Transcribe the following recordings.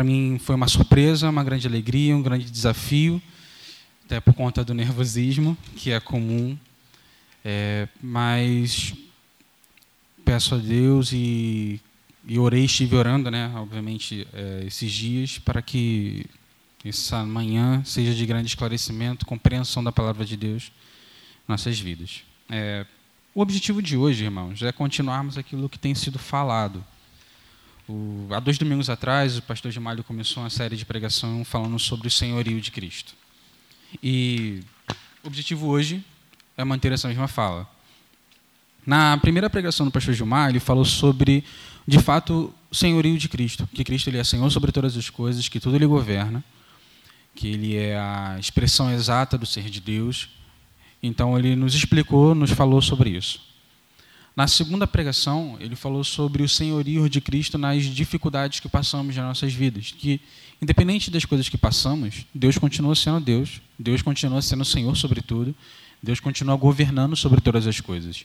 para mim foi uma surpresa, uma grande alegria, um grande desafio, até por conta do nervosismo, que é comum. É, mas peço a Deus e, e orei, estive orando, né, obviamente, é, esses dias, para que essa manhã seja de grande esclarecimento, compreensão da palavra de Deus em nossas vidas. É, o objetivo de hoje, irmãos, é continuarmos aquilo que tem sido falado. Há dois domingos atrás, o pastor Gimalho começou uma série de pregação falando sobre o senhorio de Cristo. E o objetivo hoje é manter essa mesma fala. Na primeira pregação do pastor Gilmar, ele falou sobre, de fato, o senhorio de Cristo, que Cristo ele é Senhor sobre todas as coisas, que tudo ele governa, que ele é a expressão exata do ser de Deus. Então ele nos explicou, nos falou sobre isso. Na segunda pregação, ele falou sobre o senhorio de Cristo nas dificuldades que passamos nas nossas vidas, que independente das coisas que passamos, Deus continua sendo Deus, Deus continua sendo Senhor sobre tudo, Deus continua governando sobre todas as coisas.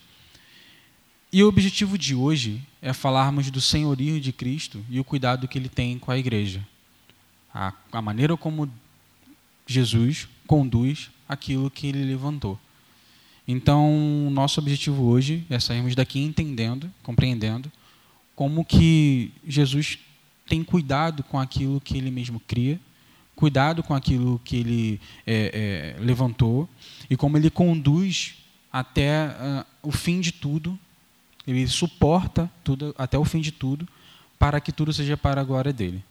E o objetivo de hoje é falarmos do senhorio de Cristo e o cuidado que ele tem com a igreja. A, a maneira como Jesus conduz aquilo que ele levantou. Então, nosso objetivo hoje é sairmos daqui entendendo, compreendendo como que Jesus tem cuidado com aquilo que ele mesmo cria, cuidado com aquilo que ele é, é, levantou e como ele conduz até uh, o fim de tudo, ele suporta tudo até o fim de tudo para que tudo seja para a glória dele.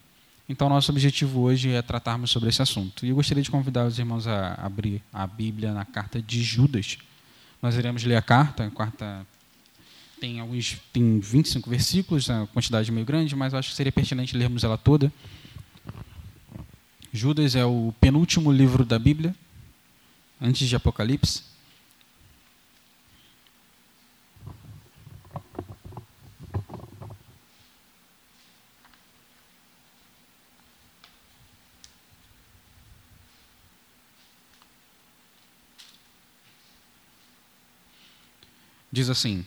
Então, nosso objetivo hoje é tratarmos sobre esse assunto. E eu gostaria de convidar os irmãos a abrir a Bíblia na carta de Judas. Nós iremos ler a carta. A carta tem alguns tem 25 versículos, a quantidade meio grande, mas acho que seria pertinente lermos ela toda. Judas é o penúltimo livro da Bíblia, antes de Apocalipse. Diz assim: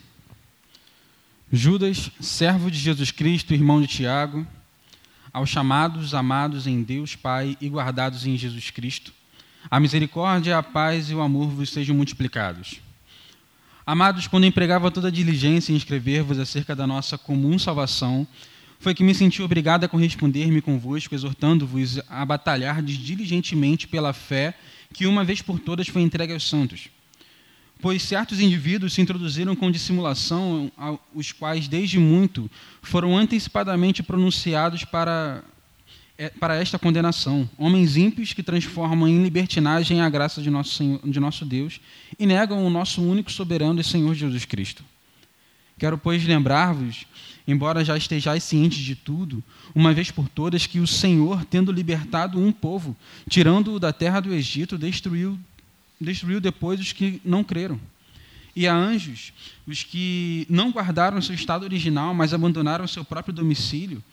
Judas, servo de Jesus Cristo, irmão de Tiago, aos chamados, amados em Deus Pai e guardados em Jesus Cristo, a misericórdia, a paz e o amor vos sejam multiplicados. Amados, quando empregava toda a diligência em escrever-vos acerca da nossa comum salvação, foi que me senti obrigado a corresponder-me convosco, exortando-vos a batalhar diligentemente pela fé que uma vez por todas foi entregue aos santos pois certos indivíduos se introduziram com dissimulação, os quais desde muito foram antecipadamente pronunciados para, é, para esta condenação. Homens ímpios que transformam em libertinagem a graça de nosso, Senhor, de nosso Deus e negam o nosso único soberano e Senhor Jesus Cristo. Quero, pois, lembrar-vos, embora já estejais cientes de tudo, uma vez por todas, que o Senhor, tendo libertado um povo, tirando-o da terra do Egito, destruiu destruiu depois os que não creram. E a anjos, os que não guardaram seu estado original, mas abandonaram seu próprio domicílio,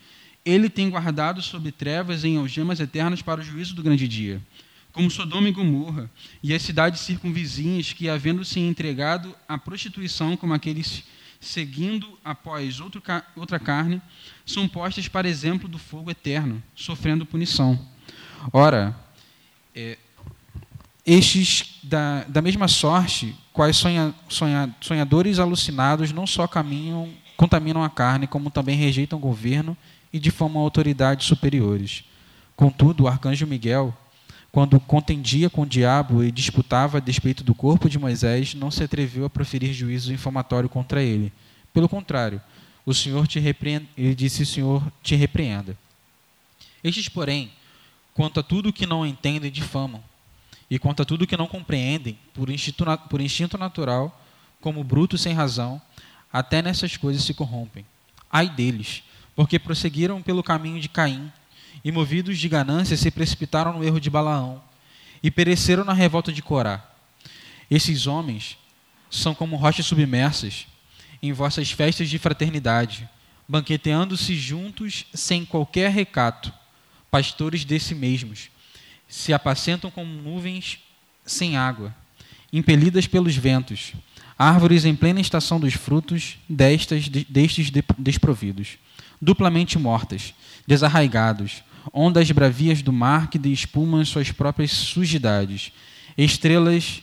ele tem guardado sob trevas em algemas eternas para o juízo do grande dia. Como Sodoma e Gomorra, e as cidades circunvizinhas que, havendo se entregado à prostituição como aqueles seguindo após outro, outra carne, são postas para exemplo do fogo eterno, sofrendo punição. Ora, é, estes, da, da mesma sorte, quais sonha, sonha, sonhadores alucinados não só caminham, contaminam a carne, como também rejeitam o governo e difamam autoridades superiores. Contudo, o arcanjo Miguel, quando contendia com o diabo e disputava a despeito do corpo de Moisés, não se atreveu a proferir juízo infamatório contra ele. Pelo contrário, o Senhor te repreenda, ele disse: "O Senhor te repreenda". Estes, porém, quanto a tudo que não entendem, difamam e contra tudo que não compreendem, por instinto, por instinto natural, como brutos sem razão, até nessas coisas se corrompem. Ai deles, porque prosseguiram pelo caminho de Caim, e movidos de ganância se precipitaram no erro de Balaão, e pereceram na revolta de Corá. Esses homens são como rochas submersas em vossas festas de fraternidade, banqueteando-se juntos sem qualquer recato, pastores de si mesmos se apacentam como nuvens sem água, impelidas pelos ventos, árvores em plena estação dos frutos, destas, destes desprovidos, duplamente mortas, desarraigados, ondas bravias do mar que espumam suas próprias sujidades, estrelas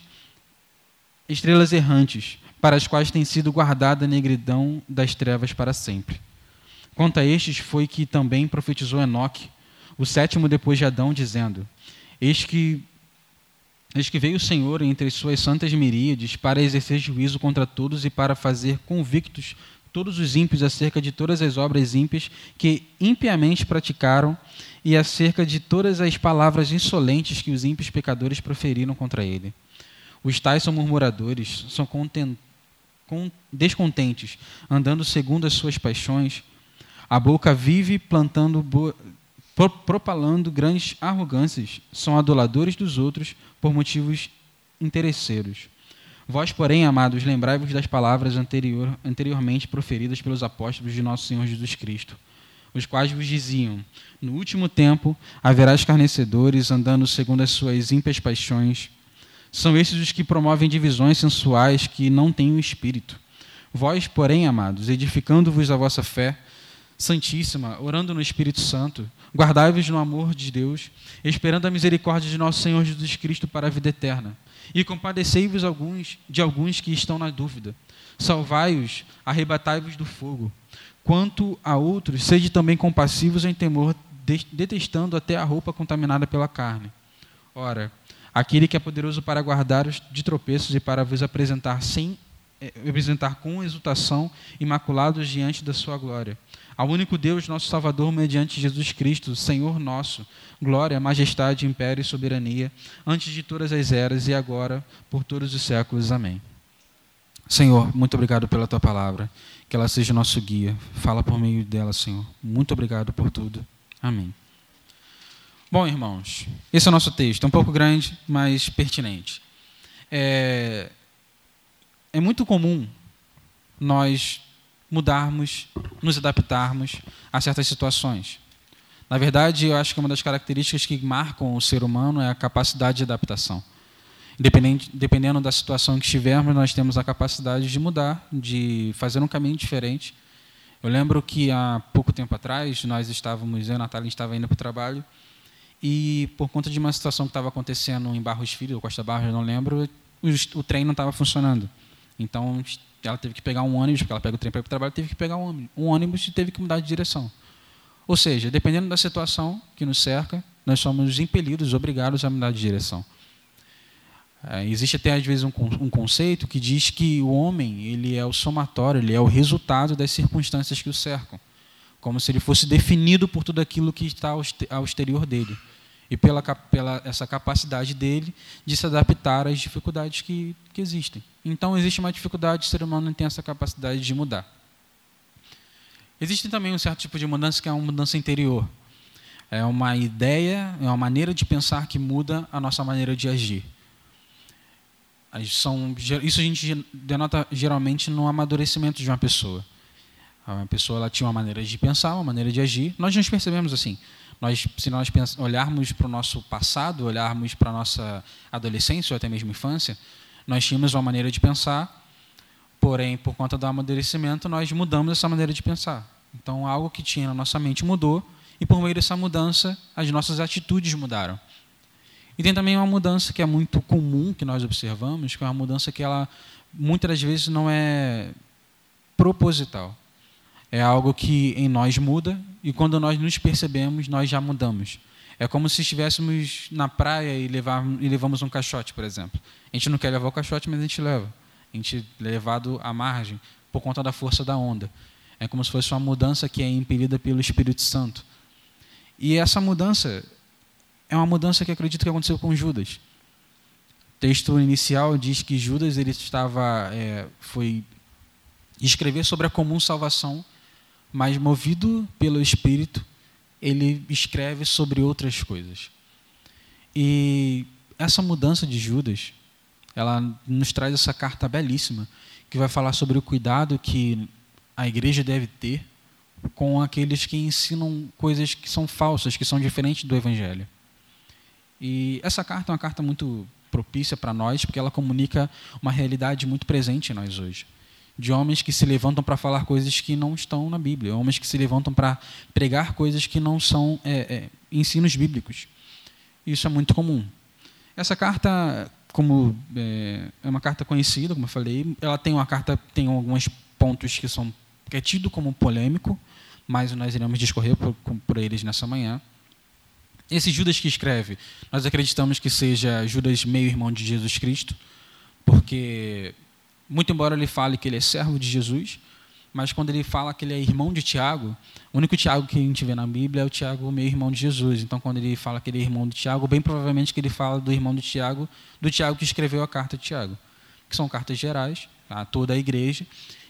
estrelas errantes, para as quais tem sido guardada a negridão das trevas para sempre. Quanto a estes foi que também profetizou Enoque, o sétimo depois de Adão, dizendo: Eis que Eis que veio o Senhor entre suas santas miríades para exercer juízo contra todos e para fazer convictos todos os ímpios acerca de todas as obras ímpias que impiamente praticaram e acerca de todas as palavras insolentes que os ímpios pecadores proferiram contra ele. Os tais são murmuradores, são descontentes, andando segundo as suas paixões. A boca vive plantando, propalando grandes arrogâncias, são aduladores dos outros por motivos interesseiros. Vós, porém, amados, lembrai-vos das palavras anterior, anteriormente proferidas pelos apóstolos de nosso Senhor Jesus Cristo, os quais vos diziam: No último tempo haverá escarnecedores andando segundo as suas ímpias paixões são esses os que promovem divisões sensuais que não têm o espírito. Vós, porém, amados, edificando-vos a vossa fé santíssima, orando no Espírito Santo, guardai-vos no amor de Deus, esperando a misericórdia de nosso Senhor Jesus Cristo para a vida eterna. E compadecei-vos alguns de alguns que estão na dúvida. Salvai-os, arrebatai-vos do fogo. Quanto a outros, sede também compassivos em temor, detestando até a roupa contaminada pela carne. Ora, aquele que é poderoso para guardar-os de tropeços e para vos apresentar sem eh, apresentar com exultação imaculados diante da sua glória. Ao único Deus, nosso Salvador, mediante Jesus Cristo, Senhor nosso, glória, majestade, império e soberania, antes de todas as eras e agora, por todos os séculos. Amém. Senhor, muito obrigado pela tua palavra, que ela seja nosso guia. Fala por meio dela, Senhor. Muito obrigado por tudo. Amém. Bom, irmãos, esse é o nosso texto. É um pouco grande, mas pertinente. É, é muito comum nós mudarmos, nos adaptarmos a certas situações. Na verdade, eu acho que uma das características que marcam o ser humano é a capacidade de adaptação. dependendo da situação que estivermos, nós temos a capacidade de mudar, de fazer um caminho diferente. Eu lembro que há pouco tempo atrás, nós estávamos, eu e a Natália, estava indo para o trabalho, e por conta de uma situação que estava acontecendo em Barros Filho, ou Costa Barros, não lembro, o trem não estava funcionando. Então ela teve que pegar um ônibus, porque ela pega o trem para ir para o trabalho, teve que pegar um, ônibus e teve que mudar de direção. Ou seja, dependendo da situação que nos cerca, nós somos impelidos, obrigados a mudar de direção. É, existe até às vezes um, um, conceito que diz que o homem ele é o somatório, ele é o resultado das circunstâncias que o cercam, como se ele fosse definido por tudo aquilo que está ao exterior dele e pela, pela essa capacidade dele de se adaptar às dificuldades que, que existem. Então, existe uma dificuldade, o ser humano tem essa capacidade de mudar. Existe também um certo tipo de mudança que é uma mudança interior. É uma ideia, é uma maneira de pensar que muda a nossa maneira de agir. São, isso a gente denota geralmente no amadurecimento de uma pessoa. A pessoa ela tinha uma maneira de pensar, uma maneira de agir. Nós nos percebemos assim. Nós, se nós olharmos para o nosso passado, olharmos para a nossa adolescência ou até mesmo infância, nós tínhamos uma maneira de pensar, porém, por conta do amadurecimento, nós mudamos essa maneira de pensar. Então, algo que tinha na nossa mente mudou, e por meio dessa mudança, as nossas atitudes mudaram. E tem também uma mudança que é muito comum que nós observamos, que é uma mudança que ela muitas das vezes não é proposital. É algo que em nós muda e quando nós nos percebemos, nós já mudamos. É como se estivéssemos na praia e, levar, e levamos um caixote, por exemplo. A gente não quer levar o caixote, mas a gente leva. A gente é levado à margem por conta da força da onda. É como se fosse uma mudança que é impelida pelo Espírito Santo. E essa mudança é uma mudança que acredito que aconteceu com Judas. O texto inicial diz que Judas ele estava é, foi escrever sobre a comum salvação mas movido pelo Espírito, ele escreve sobre outras coisas. E essa mudança de Judas, ela nos traz essa carta belíssima, que vai falar sobre o cuidado que a igreja deve ter com aqueles que ensinam coisas que são falsas, que são diferentes do evangelho. E essa carta é uma carta muito propícia para nós, porque ela comunica uma realidade muito presente em nós hoje de homens que se levantam para falar coisas que não estão na Bíblia, homens que se levantam para pregar coisas que não são é, é, ensinos bíblicos. Isso é muito comum. Essa carta, como é, é, uma carta conhecida, como eu falei, ela tem uma carta tem alguns pontos que são que é tido como polêmico, mas nós iremos discorrer por, por eles nessa manhã. Esse Judas que escreve, nós acreditamos que seja Judas meio irmão de Jesus Cristo, porque muito embora ele fale que ele é servo de Jesus, mas quando ele fala que ele é irmão de Tiago, o único Tiago que a gente vê na Bíblia é o Tiago, meio irmão de Jesus. Então, quando ele fala que ele é irmão de Tiago, bem provavelmente que ele fala do irmão de Tiago, do Tiago que escreveu a carta de Tiago, que são cartas gerais a toda a igreja.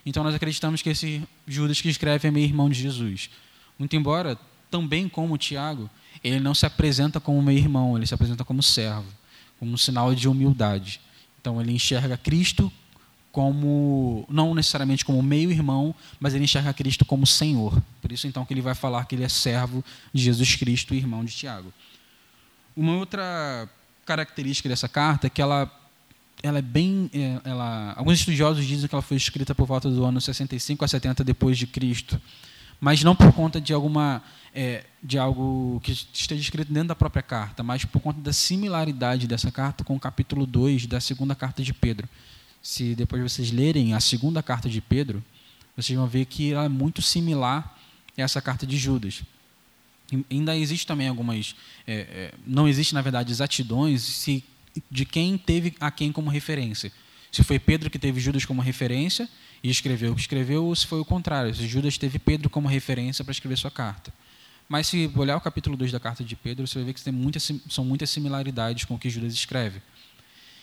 Então, nós acreditamos que esse Judas que escreve é meio irmão de Jesus. Muito embora, também como Tiago, ele não se apresenta como meio irmão, ele se apresenta como servo, como um sinal de humildade. Então, ele enxerga Cristo como não necessariamente como meio irmão, mas ele enxerga Cristo como Senhor. Por isso então que ele vai falar que ele é servo de Jesus Cristo irmão de Tiago. Uma outra característica dessa carta é que ela ela é bem é, ela alguns estudiosos dizem que ela foi escrita por volta do ano 65 a 70 depois de Cristo, mas não por conta de alguma é, de algo que esteja escrito dentro da própria carta, mas por conta da similaridade dessa carta com o capítulo 2 da segunda carta de Pedro se depois vocês lerem a segunda carta de Pedro, vocês vão ver que ela é muito similar a essa carta de Judas. E ainda existe também algumas. É, é, não existe, na verdade, exatidões se, de quem teve a quem como referência. Se foi Pedro que teve Judas como referência e escreveu o que escreveu, ou se foi o contrário, se Judas teve Pedro como referência para escrever sua carta. Mas se olhar o capítulo 2 da carta de Pedro, você vai ver que tem muitas, são muitas similaridades com o que Judas escreve.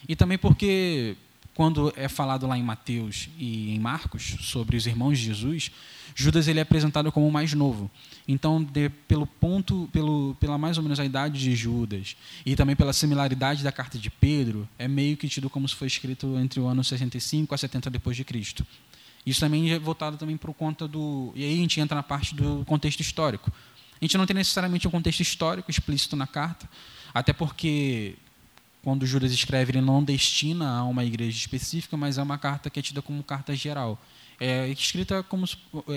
E também porque quando é falado lá em Mateus e em Marcos sobre os irmãos de Jesus, Judas ele é apresentado como o mais novo. Então, de, pelo ponto, pelo, pela mais ou menos a idade de Judas e também pela similaridade da carta de Pedro, é meio que tido como se foi escrito entre o ano 65 a 70 depois de Cristo. Isso também é voltado também por conta do e aí a gente entra na parte do contexto histórico. A gente não tem necessariamente um contexto histórico explícito na carta, até porque quando Judas escreve, ele não destina a uma igreja específica, mas é uma carta que é tida como carta geral. É escrita como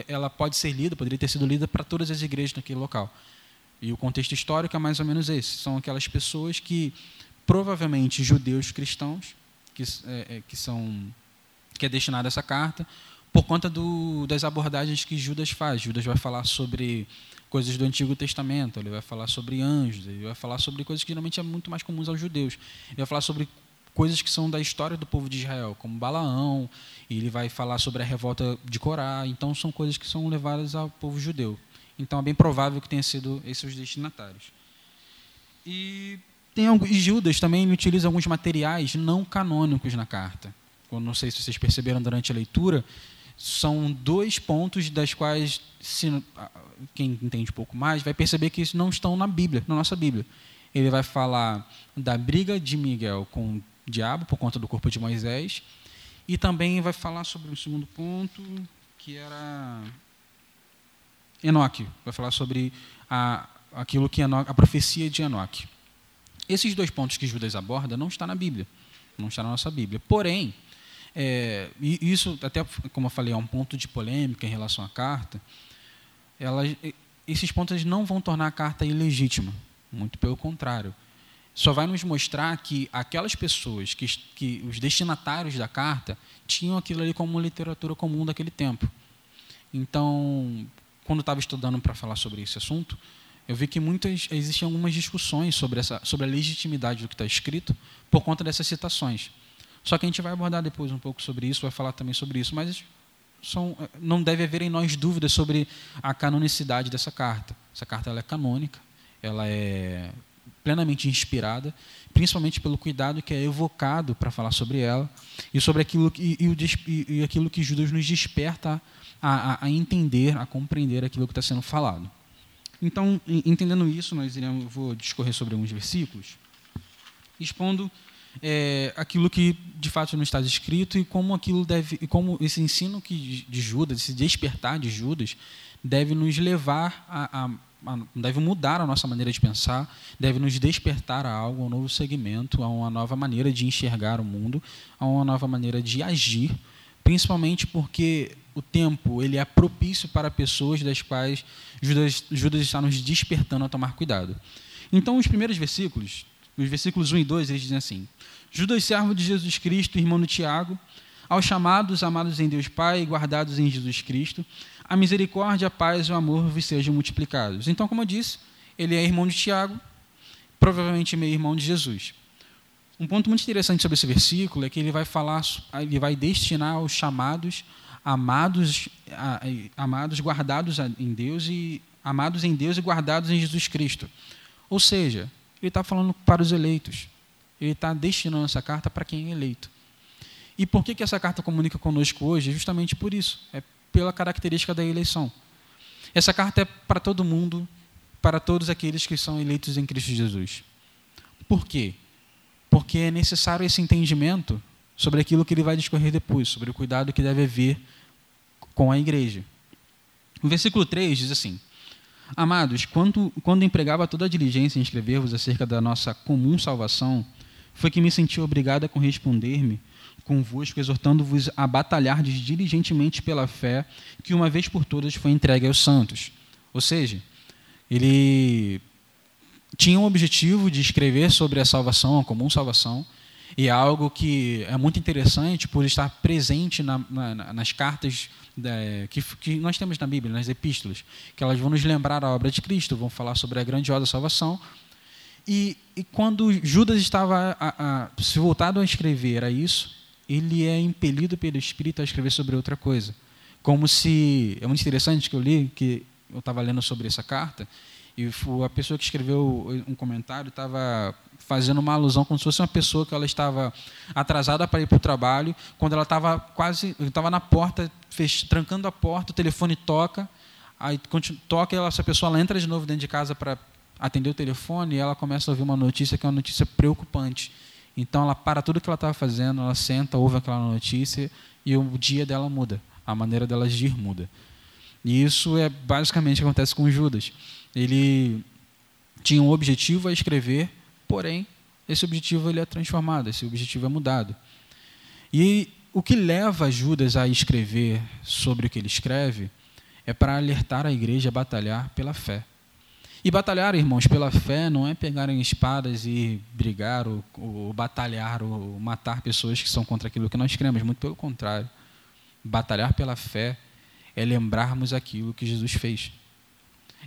ela pode ser lida, poderia ter sido lida para todas as igrejas naquele local. E o contexto histórico é mais ou menos esse. São aquelas pessoas que, provavelmente, judeus cristãos, que, é, é que são que é destinada essa carta, por conta do, das abordagens que Judas faz. Judas vai falar sobre coisas do Antigo Testamento, ele vai falar sobre anjos, ele vai falar sobre coisas que geralmente é muito mais comuns aos judeus. Ele vai falar sobre coisas que são da história do povo de Israel, como Balaão, e ele vai falar sobre a revolta de Corá. Então são coisas que são levadas ao povo judeu. Então é bem provável que tenha sido esses os destinatários. E tem alguns, Judas também utiliza alguns materiais não canônicos na carta. Eu não sei se vocês perceberam durante a leitura, são dois pontos das quais, se, quem entende um pouco mais, vai perceber que isso não estão na Bíblia, na nossa Bíblia. Ele vai falar da briga de Miguel com o diabo por conta do corpo de Moisés e também vai falar sobre o um segundo ponto, que era Enoque. Vai falar sobre a, aquilo que Enoque, a profecia de Enoque. Esses dois pontos que Judas aborda não está na Bíblia, não está na nossa Bíblia. Porém, é, e isso, até como eu falei, é um ponto de polêmica em relação à carta. Elas, esses pontos não vão tornar a carta ilegítima, muito pelo contrário. Só vai nos mostrar que aquelas pessoas, que, que os destinatários da carta, tinham aquilo ali como literatura comum daquele tempo. Então, quando estava estudando para falar sobre esse assunto, eu vi que muitas existiam algumas discussões sobre essa sobre a legitimidade do que está escrito por conta dessas citações. Só que a gente vai abordar depois um pouco sobre isso, vai falar também sobre isso, mas são, não deve haver em nós dúvidas sobre a canonicidade dessa carta. Essa carta ela é canônica, ela é plenamente inspirada, principalmente pelo cuidado que é evocado para falar sobre ela e sobre aquilo que, e, e, e aquilo que Judas nos desperta a, a, a, entender, a compreender aquilo que está sendo falado. Então, entendendo isso, nós iremos, vou discorrer sobre alguns versículos, expondo é, aquilo que de fato não está escrito e como aquilo deve, e como esse ensino que de Judas, esse despertar de Judas, deve nos levar a, a, a, deve mudar a nossa maneira de pensar, deve nos despertar a algo, a um novo segmento, a uma nova maneira de enxergar o mundo, a uma nova maneira de agir principalmente porque o tempo ele é propício para pessoas das quais Judas, Judas está nos despertando a tomar cuidado. Então, os primeiros versículos, os versículos 1 e 2, eles dizem assim: Judas, servo de Jesus Cristo, irmão de Tiago, aos chamados, amados em Deus Pai, guardados em Jesus Cristo, a misericórdia, a paz e o amor vos sejam multiplicados. Então, como eu disse, ele é irmão de Tiago, provavelmente meio irmão de Jesus. Um ponto muito interessante sobre esse versículo é que ele vai falar, ele vai destinar aos chamados, amados, amados guardados em Deus e amados em Deus e guardados em Jesus Cristo. Ou seja, ele está falando para os eleitos. Ele está destinando essa carta para quem é eleito. E por que, que essa carta comunica conosco hoje? Justamente por isso. É pela característica da eleição. Essa carta é para todo mundo, para todos aqueles que são eleitos em Cristo Jesus. Por quê? Porque é necessário esse entendimento sobre aquilo que ele vai discorrer depois, sobre o cuidado que deve haver com a igreja. O versículo 3 diz assim: Amados, quando, quando empregava toda a diligência em escrever-vos acerca da nossa comum salvação, foi que me senti obrigado a corresponder-me convosco, exortando-vos a batalhar diligentemente pela fé que uma vez por todas foi entregue aos santos. Ou seja, ele tinha um objetivo de escrever sobre a salvação, a comum salvação, e é algo que é muito interessante por estar presente na, na, nas cartas é, que, que, nós temos na Bíblia, nas epístolas, que elas vão nos lembrar a obra de Cristo, vão falar sobre a grandiosa salvação. E, e quando Judas estava a, a, se voltado a escrever a isso, ele é impelido pelo Espírito a escrever sobre outra coisa. Como se. É muito interessante que eu li, que eu estava lendo sobre essa carta, e a pessoa que escreveu um comentário estava fazendo uma alusão como se fosse uma pessoa que ela estava atrasada para ir para o trabalho, quando ela estava quase, estava na porta, fech, trancando a porta, o telefone toca, aí toca ela, essa pessoa ela entra de novo dentro de casa para atender o telefone e ela começa a ouvir uma notícia que é uma notícia preocupante. Então ela para tudo que ela estava fazendo, ela senta, ouve aquela notícia e o dia dela muda, a maneira dela agir muda. E isso é basicamente o que acontece com Judas. Ele tinha um objetivo a escrever, porém esse objetivo ele é transformado, esse objetivo é mudado. E o que leva Judas a escrever sobre o que ele escreve é para alertar a igreja a batalhar pela fé. E batalhar, irmãos, pela fé não é pegarem espadas e brigar, ou, ou, batalhar, ou matar pessoas que são contra aquilo que nós cremos, muito pelo contrário. Batalhar pela fé é lembrarmos aquilo que Jesus fez,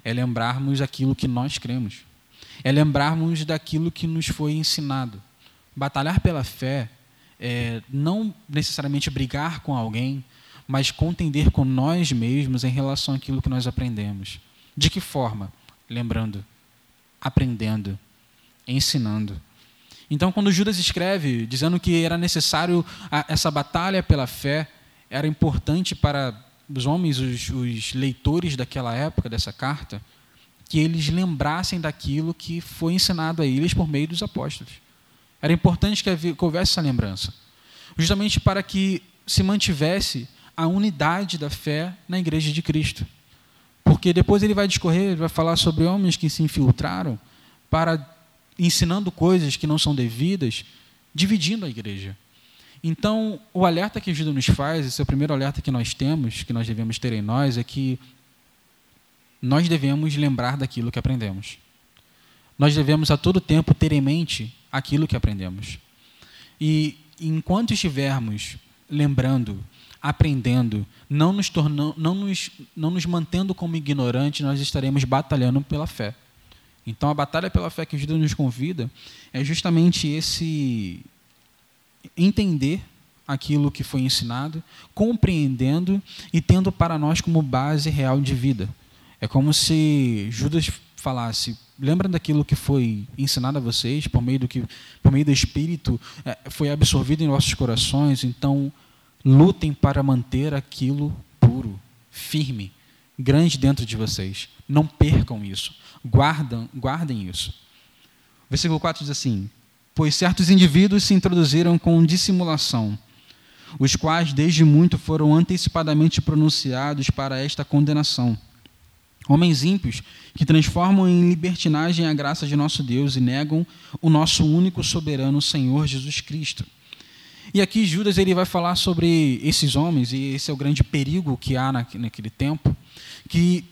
é lembrarmos aquilo que nós cremos, é lembrarmos daquilo que nos foi ensinado. Batalhar pela fé é não necessariamente brigar com alguém, mas contender com nós mesmos em relação àquilo que nós aprendemos. De que forma? lembrando, aprendendo, ensinando. Então, quando Judas escreve dizendo que era necessário essa batalha pela fé, era importante para os homens, os, os leitores daquela época dessa carta, que eles lembrassem daquilo que foi ensinado a eles por meio dos apóstolos. Era importante que houvesse essa lembrança, justamente para que se mantivesse a unidade da fé na igreja de Cristo. Porque depois ele vai discorrer, ele vai falar sobre homens que se infiltraram para ensinando coisas que não são devidas, dividindo a igreja. Então, o alerta que Judas nos faz, esse é o primeiro alerta que nós temos, que nós devemos ter em nós, é que nós devemos lembrar daquilo que aprendemos. Nós devemos a todo tempo ter em mente aquilo que aprendemos. E enquanto estivermos lembrando aprendendo, não nos, não nos, não nos mantendo como ignorantes, nós estaremos batalhando pela fé. Então, a batalha pela fé que Jesus nos convida é justamente esse entender aquilo que foi ensinado, compreendendo e tendo para nós como base real de vida. É como se Judas falasse: lembra daquilo que foi ensinado a vocês por meio do que, por meio do Espírito, é, foi absorvido em nossos corações. Então lutem para manter aquilo puro, firme, grande dentro de vocês. Não percam isso. Guardam, guardem isso. Versículo 4 diz assim: Pois certos indivíduos se introduziram com dissimulação, os quais desde muito foram antecipadamente pronunciados para esta condenação. Homens ímpios que transformam em libertinagem a graça de nosso Deus e negam o nosso único soberano Senhor Jesus Cristo E aqui Judas ele vai falar sobre esses homens, e esse é o grande perigo que há naquele tempo, que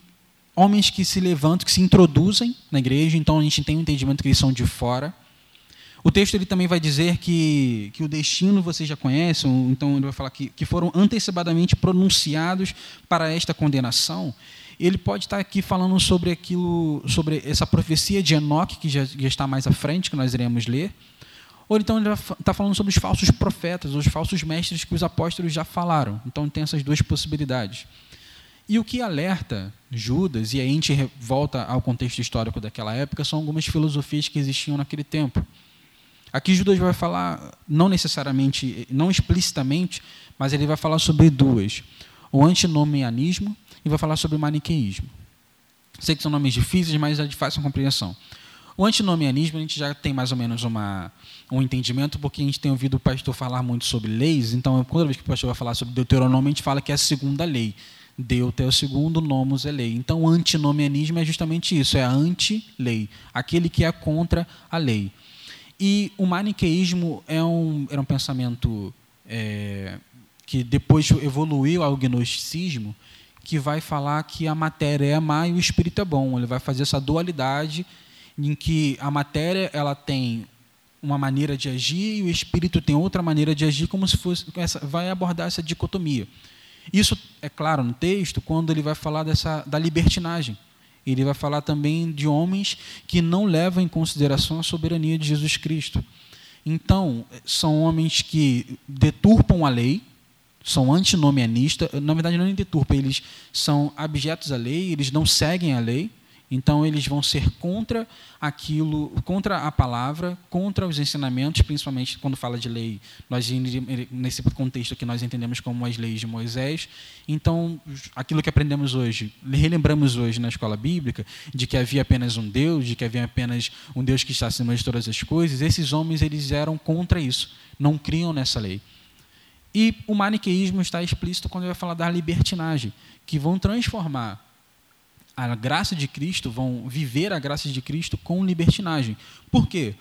homens que se levantam, que se introduzem na igreja, então a gente tem o um entendimento que eles são de fora. O texto ele também vai dizer que, que o destino vocês já conhecem, então ele vai falar que, que foram antecipadamente pronunciados para esta condenação. Ele pode estar aqui falando sobre aquilo, sobre essa profecia de Enoque, que já, já está mais à frente, que nós iremos ler. Ou então ele está falando sobre os falsos profetas, os falsos mestres que os apóstolos já falaram. Então tem essas duas possibilidades. E o que alerta Judas, e aí a gente volta ao contexto histórico daquela época, são algumas filosofias que existiam naquele tempo. Aqui Judas vai falar, não necessariamente, não explicitamente, mas ele vai falar sobre duas: o antinomianismo e vai falar sobre o maniqueísmo. Sei que são nomes difíceis, mas é de fácil compreensão. O antinomianismo, a gente já tem mais ou menos uma, um entendimento, porque a gente tem ouvido o pastor falar muito sobre leis, então, toda vez que o pastor vai falar sobre Deuteronômio, a gente fala que é a segunda lei. Deus é o segundo, nomos é lei. Então, o antinomianismo é justamente isso, é a anti-lei, aquele que é contra a lei. E o maniqueísmo é um, era um pensamento é, que depois evoluiu ao gnosticismo, que vai falar que a matéria é má e o espírito é bom. Ele vai fazer essa dualidade em que a matéria ela tem uma maneira de agir e o espírito tem outra maneira de agir, como se fosse essa, vai abordar essa dicotomia. Isso é claro no texto quando ele vai falar dessa da libertinagem. Ele vai falar também de homens que não levam em consideração a soberania de Jesus Cristo. Então, são homens que deturpam a lei, são antinomianistas, na verdade não deturpam, eles são abjetos à lei, eles não seguem a lei, então eles vão ser contra aquilo, contra a palavra, contra os ensinamentos, principalmente quando fala de lei, nós nesse contexto que nós entendemos como as leis de Moisés. Então, aquilo que aprendemos hoje, relembramos hoje na escola bíblica, de que havia apenas um Deus, de que havia apenas um Deus que está acima de todas as coisas, esses homens eles eram contra isso, não criam nessa lei. E o maniqueísmo está explícito quando ele vai falar da libertinagem, que vão transformar a graça de Cristo, vão viver a graça de Cristo com libertinagem. Por quê?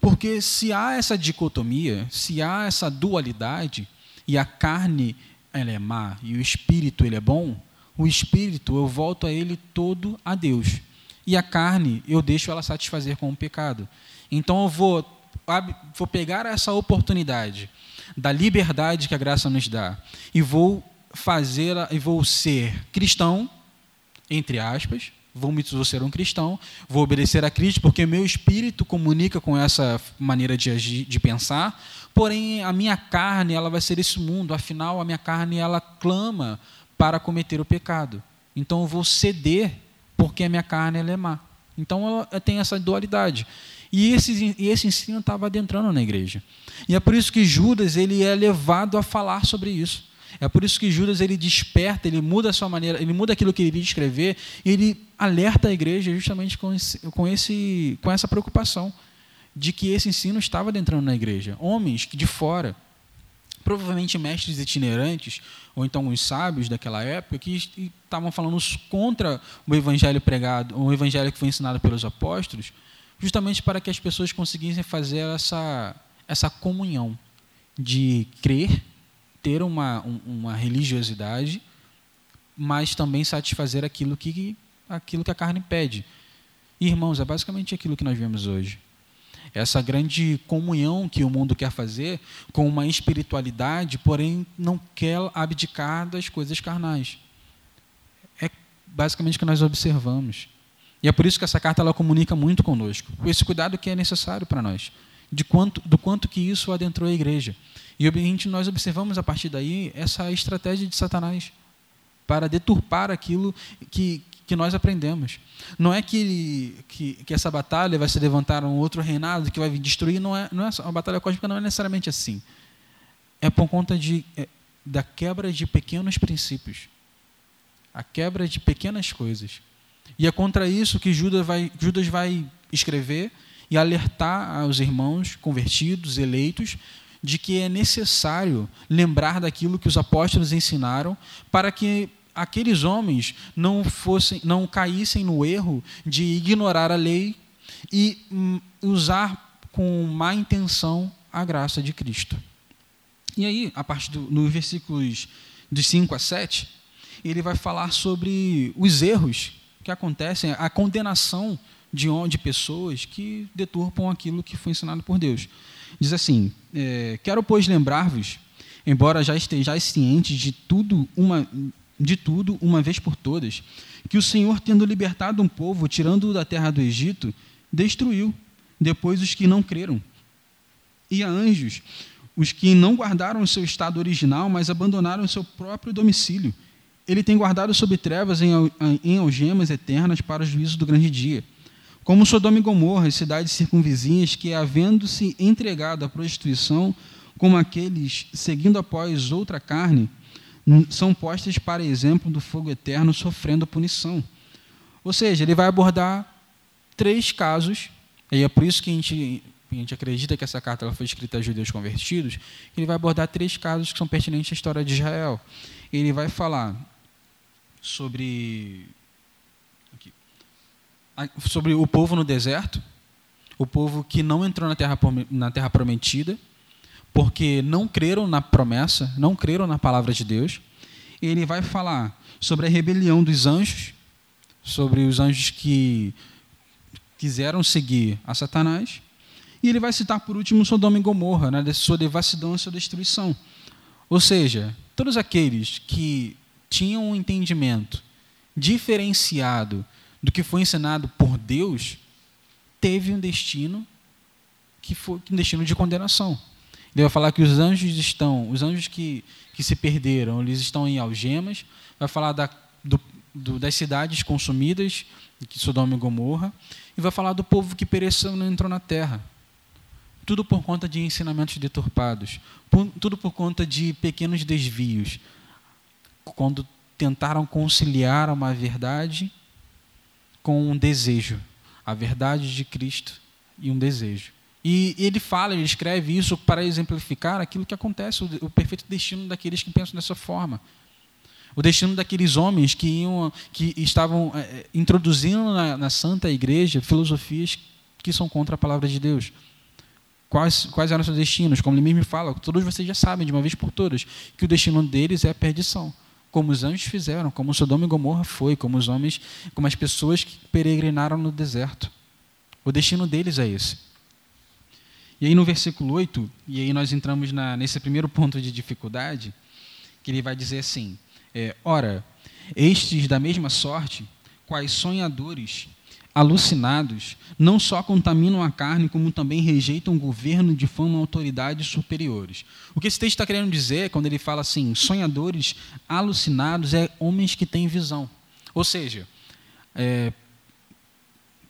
Porque se há essa dicotomia, se há essa dualidade, e a carne ela é má e o espírito ele é bom, o espírito eu volto a ele todo a Deus. E a carne eu deixo ela satisfazer com o pecado. Então eu vou, vou pegar essa oportunidade da liberdade que a graça nos dá e vou fazer e vou ser cristão entre aspas, vou, me, ser um cristão, vou obedecer a Cristo, porque meu espírito comunica com essa maneira de agir, de pensar, porém a minha carne ela vai ser esse mundo, afinal a minha carne ela clama para cometer o pecado. Então eu vou ceder porque a minha carne ela é má. Então tenho essa dualidade. E esse, e esse ensino estava adentrando na igreja. E é por isso que Judas ele é levado a falar sobre isso. É por isso que Judas ele desperta, ele muda a sua maneira, ele muda aquilo que ele iria escrever, e ele alerta a igreja justamente com, esse, com, esse, com essa preocupação de que esse ensino estava adentrando na igreja. Homens de fora, provavelmente mestres itinerantes, ou então os sábios daquela época, que estavam falando contra o evangelho pregado, o evangelho que foi ensinado pelos apóstolos, justamente para que as pessoas conseguissem fazer essa, essa comunhão de crer ter uma, uma religiosidade, mas também satisfazer aquilo que, aquilo que a carne pede. Irmãos, é basicamente aquilo que nós vemos hoje. Essa grande comunhão que o mundo quer fazer com uma espiritualidade, porém não quer abdicar das coisas carnais. É basicamente o que nós observamos. E é por isso que essa carta ela comunica muito conosco. Esse cuidado que é necessário para nós. De quanto, do quanto que isso adentrou a igreja. E gente, nós observamos a partir daí essa estratégia de Satanás para deturpar aquilo que, que nós aprendemos. Não é que, que, que, essa batalha vai se levantar um outro reinado que vai destruir, não é, não é a batalha cósmica não é necessariamente assim. É por conta de, é, da quebra de pequenos princípios, a quebra de pequenas coisas. E é contra isso que Judas vai, Judas vai escrever e alertar aos irmãos convertidos, eleitos, de que é necessário lembrar daquilo que os apóstolos ensinaram para que aqueles homens não fossem, não caíssem no erro de ignorar a lei e hum, usar com má intenção a graça de Cristo. E aí, a partir do, nos versículos de 5 a 7, ele vai falar sobre os erros que acontecem, a condenação de, de pessoas que deturpam aquilo que foi ensinado por Deus. Diz assim: é, Quero, pois, lembrar-vos, embora já estejais cientes de tudo, uma, de tudo, uma vez por todas, que o Senhor, tendo libertado um povo, tirando-o da terra do Egito, destruiu depois os que não creram. E a anjos, os que não guardaram o seu estado original, mas abandonaram o seu próprio domicílio. Ele tem guardado sob trevas em, em algemas eternas para o juízo do grande dia. Como Sodoma e Gomorra, cidades circunvizinhas que, havendo-se entregado à prostituição, como aqueles seguindo após outra carne, são postas para exemplo do fogo eterno sofrendo punição. Ou seja, ele vai abordar três casos, e é por isso que a gente a gente acredita que essa carta ela foi escrita a judeus convertidos, ele vai abordar três casos que são pertinentes à história de Israel. Ele vai falar sobre aqui, sobre o povo no deserto, o povo que não entrou na terra, na terra prometida, porque não creram na promessa, não creram na palavra de Deus. Ele vai falar sobre a rebelião dos anjos, sobre os anjos que quiseram seguir a Satanás, e ele vai citar por último Sodoma e Gomorra, né, sua devassidão e sua destruição. Ou seja, todos aqueles que tinham um entendimento diferenciado do que foi ensinado por Deus, teve um destino que foi um destino de condenação. Ele vai falar que os anjos estão, os anjos que, que se perderam, eles estão em algemas. Vai falar da, do, do, das cidades consumidas, que Sodoma e Gomorra, e vai falar do povo que pereceu e não entrou na terra. Tudo por conta de ensinamentos deturpados, por, tudo por conta de pequenos desvios. Quando tentaram conciliar uma verdade com um desejo, a verdade de Cristo e um desejo. E ele fala, ele escreve isso para exemplificar aquilo que acontece, o, perfeito destino daqueles que pensam dessa forma o destino daqueles homens que, iam, que estavam é, introduzindo na, na, Santa Igreja filosofias que são contra a palavra de Deus. Quais, quais eram seus destinos? Como ele mesmo fala, todos vocês já sabem de uma vez por todas que o destino deles é a perdição, como os anjos fizeram, como Sodoma e Gomorra foi, como os homens, como as pessoas que peregrinaram no deserto. O destino deles é esse. E aí no versículo 8, e aí nós entramos na, nesse primeiro ponto de dificuldade, que ele vai dizer assim: é, Ora, estes da mesma sorte, quais sonhadores alucinados, não só contaminam a carne, como também rejeitam o governo de fama autoridades superiores. O que esse texto está querendo dizer, quando ele fala assim, sonhadores alucinados, é homens que têm visão. Ou seja, é,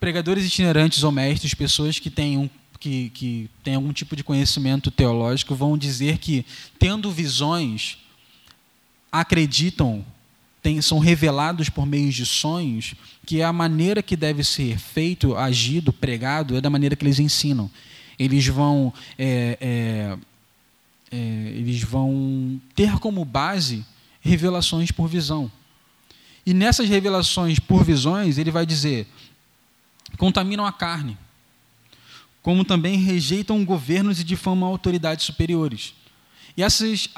pregadores itinerantes ou mestres, pessoas que têm, um, que, que têm algum tipo de conhecimento teológico, vão dizer que, tendo visões, acreditam tem, são revelados por meio de sonhos, que é a maneira que deve ser feito, agido, pregado, é da maneira que eles ensinam. Eles vão, é, é, é, eles vão ter como base revelações por visão. E nessas revelações por visões, ele vai dizer: contaminam a carne, como também rejeitam governos e difamam autoridades superiores. E essas,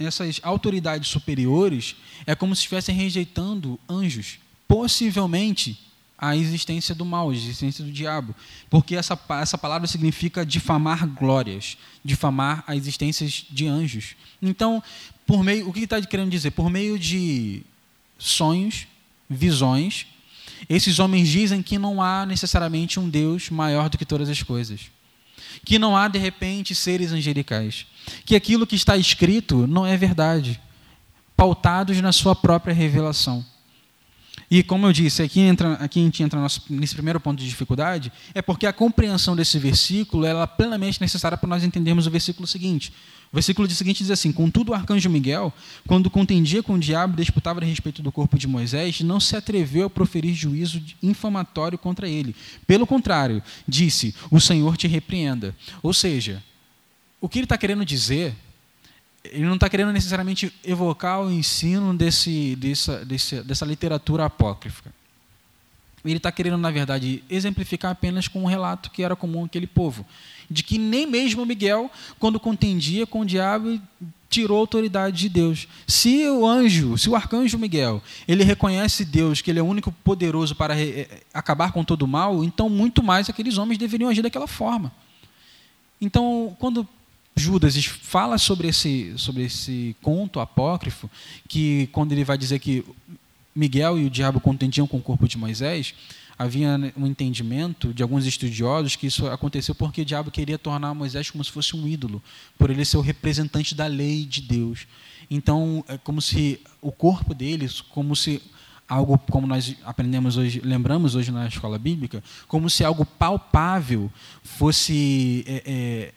essas autoridades superiores é como se estivessem rejeitando anjos, possivelmente a existência do mal, a existência do diabo. Porque essa, essa palavra significa difamar glórias, difamar a existência de anjos. Então, por meio, o que está querendo dizer? Por meio de sonhos, visões, esses homens dizem que não há necessariamente um Deus maior do que todas as coisas que não há de repente seres angelicais, que aquilo que está escrito não é verdade, pautados na sua própria revelação. E como eu disse, aqui, entra, aqui a gente entra nesse primeiro ponto de dificuldade, é porque a compreensão desse versículo é plenamente necessária para nós entendermos o versículo seguinte. O versículo seguinte diz assim: Contudo, o arcanjo Miguel, quando contendia com o diabo e disputava a respeito do corpo de Moisés, não se atreveu a proferir juízo infamatório contra ele. Pelo contrário, disse: O Senhor te repreenda. Ou seja, o que ele está querendo dizer, ele não está querendo necessariamente evocar o ensino desse, dessa, desse, dessa literatura apócrifa. ele está querendo, na verdade, exemplificar apenas com um relato que era comum àquele povo, de que nem mesmo Miguel, quando contendia com o diabo, tirou a autoridade de Deus. Se o anjo, se o arcanjo Miguel, ele reconhece Deus, que ele é o único poderoso para eh, acabar com todo o mal, então muito mais aqueles homens deveriam agir daquela forma. Então, quando Judas fala sobre esse, sobre esse conto apócrifo, que quando ele vai dizer que Miguel e o diabo contendiam com o corpo de Moisés, havia um entendimento de alguns estudiosos que isso aconteceu porque o diabo queria tornar Moisés como se fosse um ídolo, por ele ser o representante da lei de Deus. Então, é como se o corpo deles, como se algo como nós aprendemos hoje, lembramos hoje na escola bíblica, como se algo palpável fosse é, é,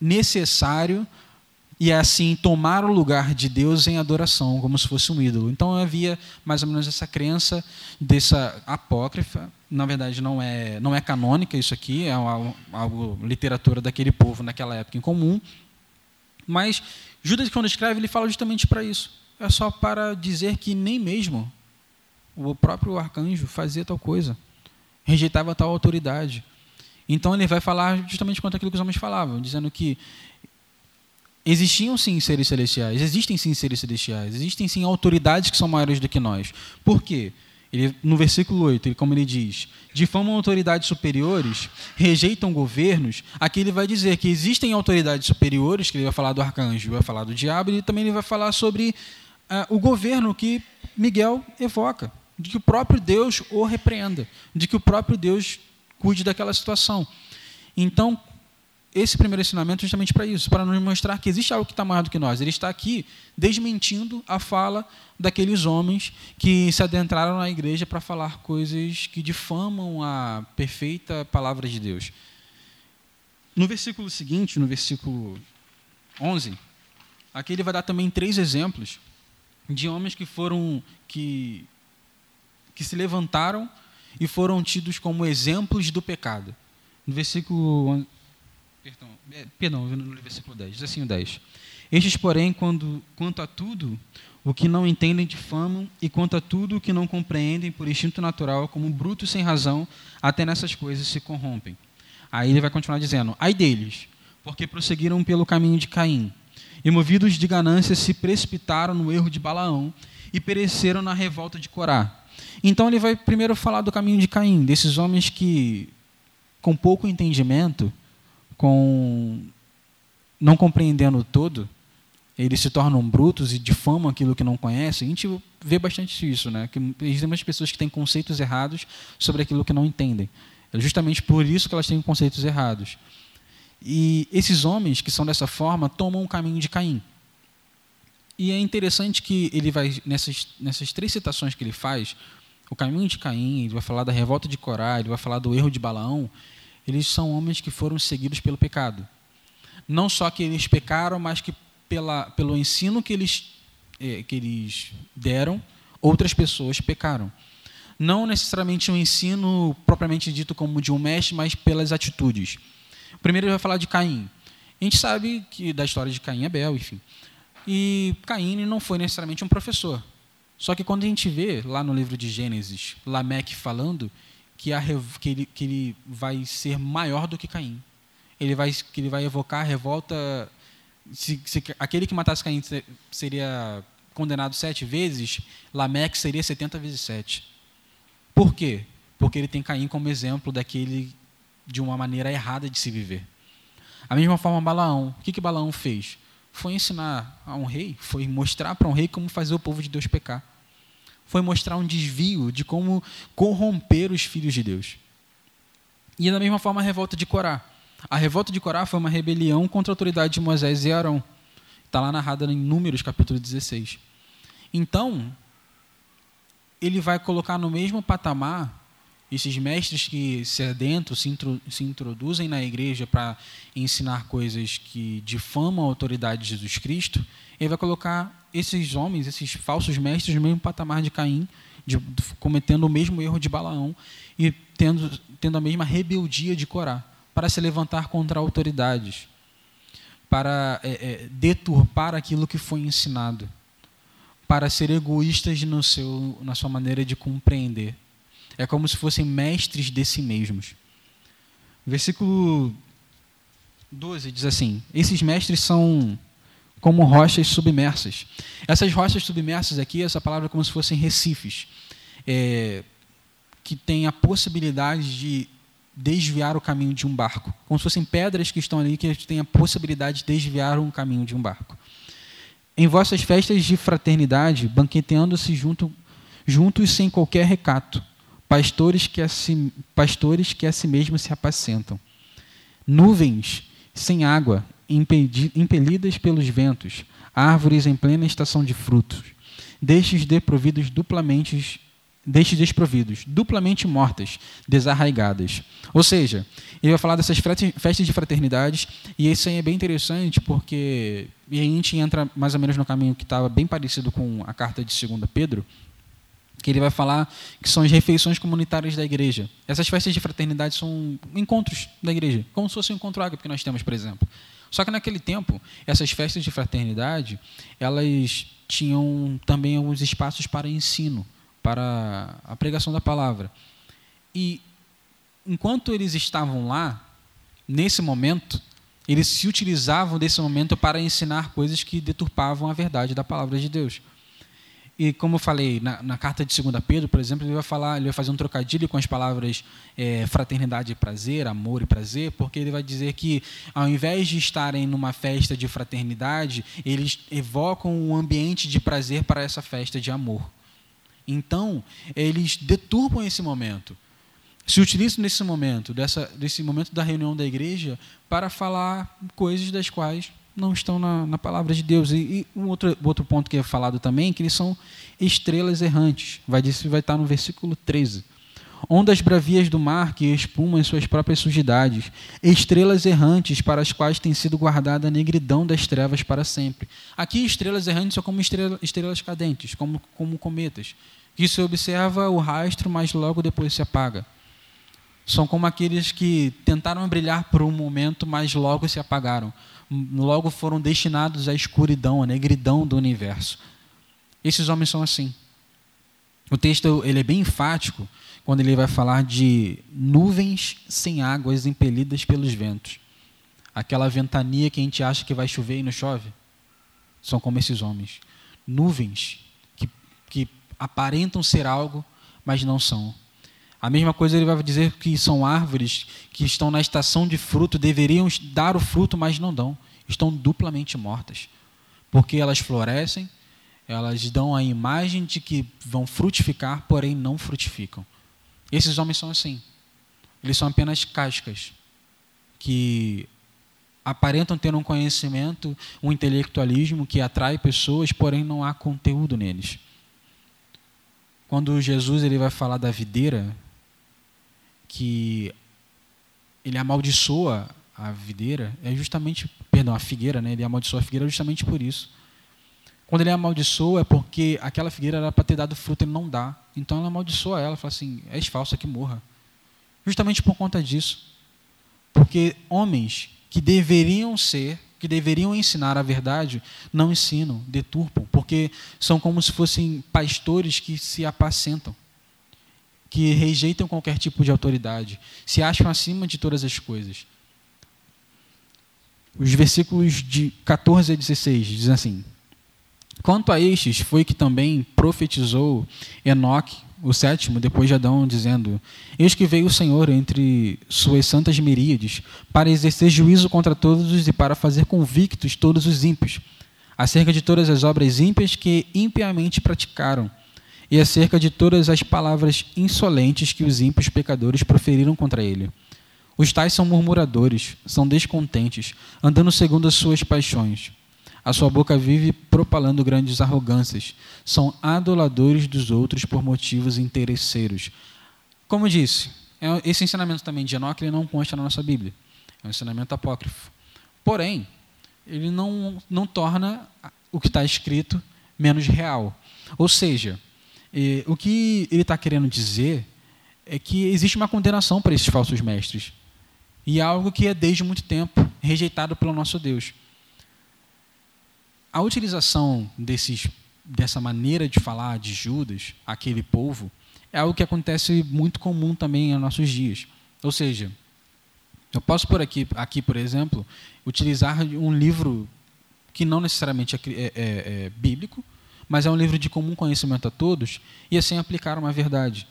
necessário e assim tomar o lugar de Deus em adoração, como se fosse um ídolo. Então havia mais ou menos essa crença dessa apócrifa, na verdade não é não é canônica isso aqui, é algo, algo literatura daquele povo naquela época em comum. Mas Judas quando escreve ele fala justamente para isso. É só para dizer que nem mesmo o próprio arcanjo fazia tal coisa, rejeitava tal autoridade. Então ele vai falar justamente quanto aquilo que os homens falavam, dizendo que Existiam sim seres celestiais, existem sim seres celestiais, existem sim autoridades que são maiores do que nós. Por quê? Ele, no versículo 8, ele, como ele diz, difamam autoridades superiores, rejeitam governos, aqui ele vai dizer que existem autoridades superiores, que ele vai falar do arcanjo, vai falar do diabo, e também ele vai falar sobre uh, o governo que Miguel evoca, de que o próprio Deus o repreenda, de que o próprio Deus cuide daquela situação. Então, esse primeiro ensinamento justamente para isso, para nos mostrar que existe algo que está maior do que nós. Ele está aqui desmentindo a fala daqueles homens que se adentraram na igreja para falar coisas que difamam a perfeita palavra de Deus. No versículo seguinte, no versículo 11, aqui ele vai dar também três exemplos de homens que foram que que se levantaram e foram tidos como exemplos do pecado. No versículo Perdão, é, perdão, no versículo 10, diz assim o 10. Estes, porém, quando, quanto a tudo o que não entendem difamam, e quanto a tudo o que não compreendem por instinto natural, como brutos sem razão, até nessas coisas se corrompem. Aí ele vai continuar dizendo: Ai deles, porque prosseguiram pelo caminho de Caim, e movidos de ganância se precipitaram no erro de Balaão, e pereceram na revolta de Corá. Então ele vai primeiro falar do caminho de Caim, desses homens que, com pouco entendimento, com não compreendendo todo, eles se tornam brutos e difamam aquilo que não conhecem. A gente vê bastante isso, né? Que existem muitas pessoas que têm conceitos errados sobre aquilo que não entendem. É justamente por isso que elas têm conceitos errados. E esses homens que são dessa forma tomam o caminho de Caim. E é interessante que ele vai nessas nessas três citações que ele faz, o caminho de Caim, ele vai falar da revolta de Corá, ele vai falar do erro de Balaão, eles são homens que foram seguidos pelo pecado. Não só que eles pecaram, mas que pela, pelo ensino que eles, eh, que eles deram, outras pessoas pecaram. Não necessariamente um ensino propriamente dito como de um mestre, mas pelas atitudes. Primeiro ele vai falar de Caim. A gente sabe que da história de Caim e Abel, enfim. E Caim não foi necessariamente um professor. Só que quando a gente vê lá no livro de Gênesis, Lameque falando, que, a, que, ele, que ele vai ser maior do que Caim. Ele vai, que ele vai evocar a revolta. Se, se aquele que matasse Caim seria condenado sete vezes, Lameque seria 70 vezes sete. Por quê? Porque ele tem Caim como exemplo daquele de uma maneira errada de se viver. A mesma forma Balaão. O que, que Balaão fez? Foi ensinar a um rei, foi mostrar para um rei como fazer o povo de Deus pecar foi mostrar um desvio de como corromper os filhos de Deus. E da mesma forma a revolta de Corá. A revolta de Corá foi uma rebelião contra a autoridade de Moisés e Arão. Está lá narrada em Números, capítulo 16. Então, ele vai colocar no mesmo patamar esses mestres que se adentram, se, intro, se introduzem na igreja para ensinar coisas que difamam a autoridade de Jesus Cristo, ele vai colocar esses homens, esses falsos mestres, no mesmo patamar de Caim, de, cometendo o mesmo erro de Balaão e tendo, tendo a mesma rebeldia de Corá, para se levantar contra autoridades, para é, é, deturpar aquilo que foi ensinado, para ser egoístas no seu, na sua maneira de compreender É como se fossem mestres de si mesmos. Versículo 12 diz assim: Esses mestres são como rochas submersas. Essas rochas submersas aqui, essa palavra é como se fossem recifes, é, que têm a possibilidade de desviar o caminho de um barco. Como se fossem pedras que estão ali que têm a possibilidade de desviar o caminho de um barco. Em vossas festas de fraternidade, banqueteando-se junto, juntos sem qualquer recato, pastores que, a si, pastores que a si mesmos se apacentam. Nuvens sem água, impelidas pelos ventos, árvores em plena estação de frutos, destes desprovidos duplamente destes desprovidos, duplamente mortas, desarraigadas. Ou seja, ele vai falar dessas festas de fraternidades, e isso aí é bem interessante, porque e a gente entra mais ou menos no caminho que estava bem parecido com a carta de 2 Pedro, que ele vai falar que são as refeições comunitárias da igreja. Essas festas de fraternidade são encontros da igreja, como se fosse um encontro água que nós temos, por exemplo. Só que naquele tempo, essas festas de fraternidade, elas tinham também alguns espaços para ensino, para a pregação da palavra. E enquanto eles estavam lá, nesse momento, eles se utilizavam desse momento para ensinar coisas que deturpavam a verdade da palavra de Deus. E como eu falei, na, na, carta de 2 Pedro, por exemplo, ele vai falar, ele vai fazer um trocadilho com as palavras é, fraternidade e prazer, amor e prazer, porque ele vai dizer que ao invés de estarem numa festa de fraternidade, eles evocam um ambiente de prazer para essa festa de amor. Então, eles deturpam esse momento. Se utilizam nesse momento, dessa, desse momento da reunião da igreja, para falar coisas das quais não estão na, na palavra de Deus. E, e, um outro, outro ponto que é falado também, que eles são estrelas errantes. Vai, disso vai estar no versículo 13. Ondas bravias do mar que espumam em suas próprias sujidades, estrelas errantes para as quais tem sido guardada a negridão das trevas para sempre. Aqui, estrelas errantes são como estrela, estrelas cadentes, como, como cometas, que se observa o rastro, mas logo depois se apaga. São como aqueles que tentaram brilhar por um momento, mas logo se apagaram logo foram destinados à escuridão, à negridão do universo. Esses homens são assim. O texto ele é bem enfático quando ele vai falar de nuvens sem águas impelidas pelos ventos. Aquela ventania que a gente acha que vai chover e não chove. São como esses homens. Nuvens que, que aparentam ser algo, mas não são. A mesma coisa ele vai dizer que são árvores que estão na estação de fruto, deveriam dar o fruto, mas não dão. Estão duplamente mortas. Porque elas florescem, elas dão a imagem de que vão frutificar, porém não frutificam. Esses homens são assim. Eles são apenas cascas que aparentam ter um conhecimento, um intelectualismo que atrai pessoas, porém não há conteúdo neles. Quando Jesus ele vai falar da videira, que ele amaldiçoa a videira, é justamente, perdão, a figueira, né? ele amaldiçoa a figueira justamente por isso. Quando ele amaldiçoa é porque aquela figueira era para ter dado fruto e não dá. Então ele amaldiçoa ela, fala assim, és falsa que morra. Justamente por conta disso. Porque homens que deveriam ser, que deveriam ensinar a verdade, não ensinam, deturpam, porque são como se fossem pastores que se apacentam que rejeitam qualquer tipo de autoridade, se acham acima de todas as coisas. Os versículos de 14 a 16 dizem assim: Quanto a estes, foi que também profetizou Enoque, o sétimo, depois de Adão, dizendo: Eis que veio o Senhor entre suas santas miríades, para exercer juízo contra todos e para fazer convictos todos os ímpios, acerca de todas as obras ímpias que impiamente praticaram e acerca de todas as palavras insolentes que os ímpios pecadores proferiram contra ele. Os tais são murmuradores, são descontentes, andando segundo as suas paixões. A sua boca vive propalando grandes arrogâncias. São aduladores dos outros por motivos interesseiros. Como disse, é esse ensinamento também de Enoque não consta na nossa Bíblia. É um ensinamento apócrifo. Porém, ele não, não torna o que está escrito menos real. Ou seja, e, o que ele está querendo dizer é que existe uma condenação para esses falsos mestres. E é algo que é desde muito tempo rejeitado pelo nosso Deus. A utilização desses, dessa maneira de falar de Judas, aquele povo, é algo que acontece muito comum também em nossos dias. Ou seja, eu posso por aqui, aqui por exemplo, utilizar um livro que não necessariamente é, é, é, é bíblico, mas é um livro de comum conhecimento a todos, e assim aplicar uma verdade.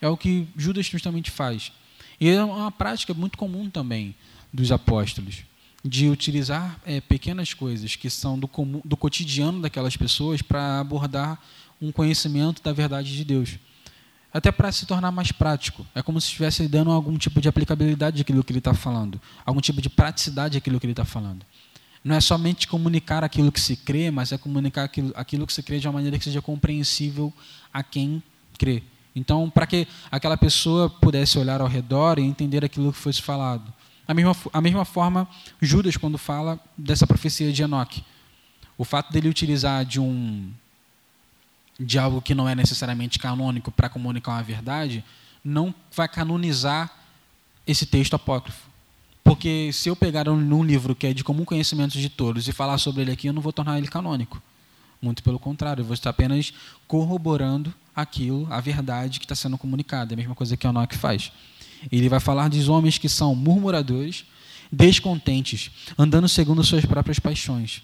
É o que Judas justamente faz. E é uma prática muito comum também dos apóstolos, de utilizar é, pequenas coisas que são do, comum, do cotidiano daquelas pessoas para abordar um conhecimento da verdade de Deus. Até para se tornar mais prático. É como se estivesse dando algum tipo de aplicabilidade àquilo que ele está falando, algum tipo de praticidade àquilo que ele está falando. Não é somente comunicar aquilo que se crê, mas é comunicar aquilo, aquilo que se crê de uma maneira que seja compreensível a quem crê. Então, para que aquela pessoa pudesse olhar ao redor e entender aquilo que fosse falado. A mesma, a mesma forma, Judas, quando fala dessa profecia de Enoque. O fato dele utilizar de um de algo que não é necessariamente canônico para comunicar uma verdade, não vai canonizar esse texto apócrifo. Porque se eu pegar um, um livro que é de comum conhecimento de todos e falar sobre ele aqui, eu não vou tornar ele canônico. Muito pelo contrário, eu vou estar apenas corroborando aquilo, a verdade que está sendo comunicada. É a mesma coisa que Enoch faz. Ele vai falar dos homens que são murmuradores, descontentes, andando segundo suas próprias paixões.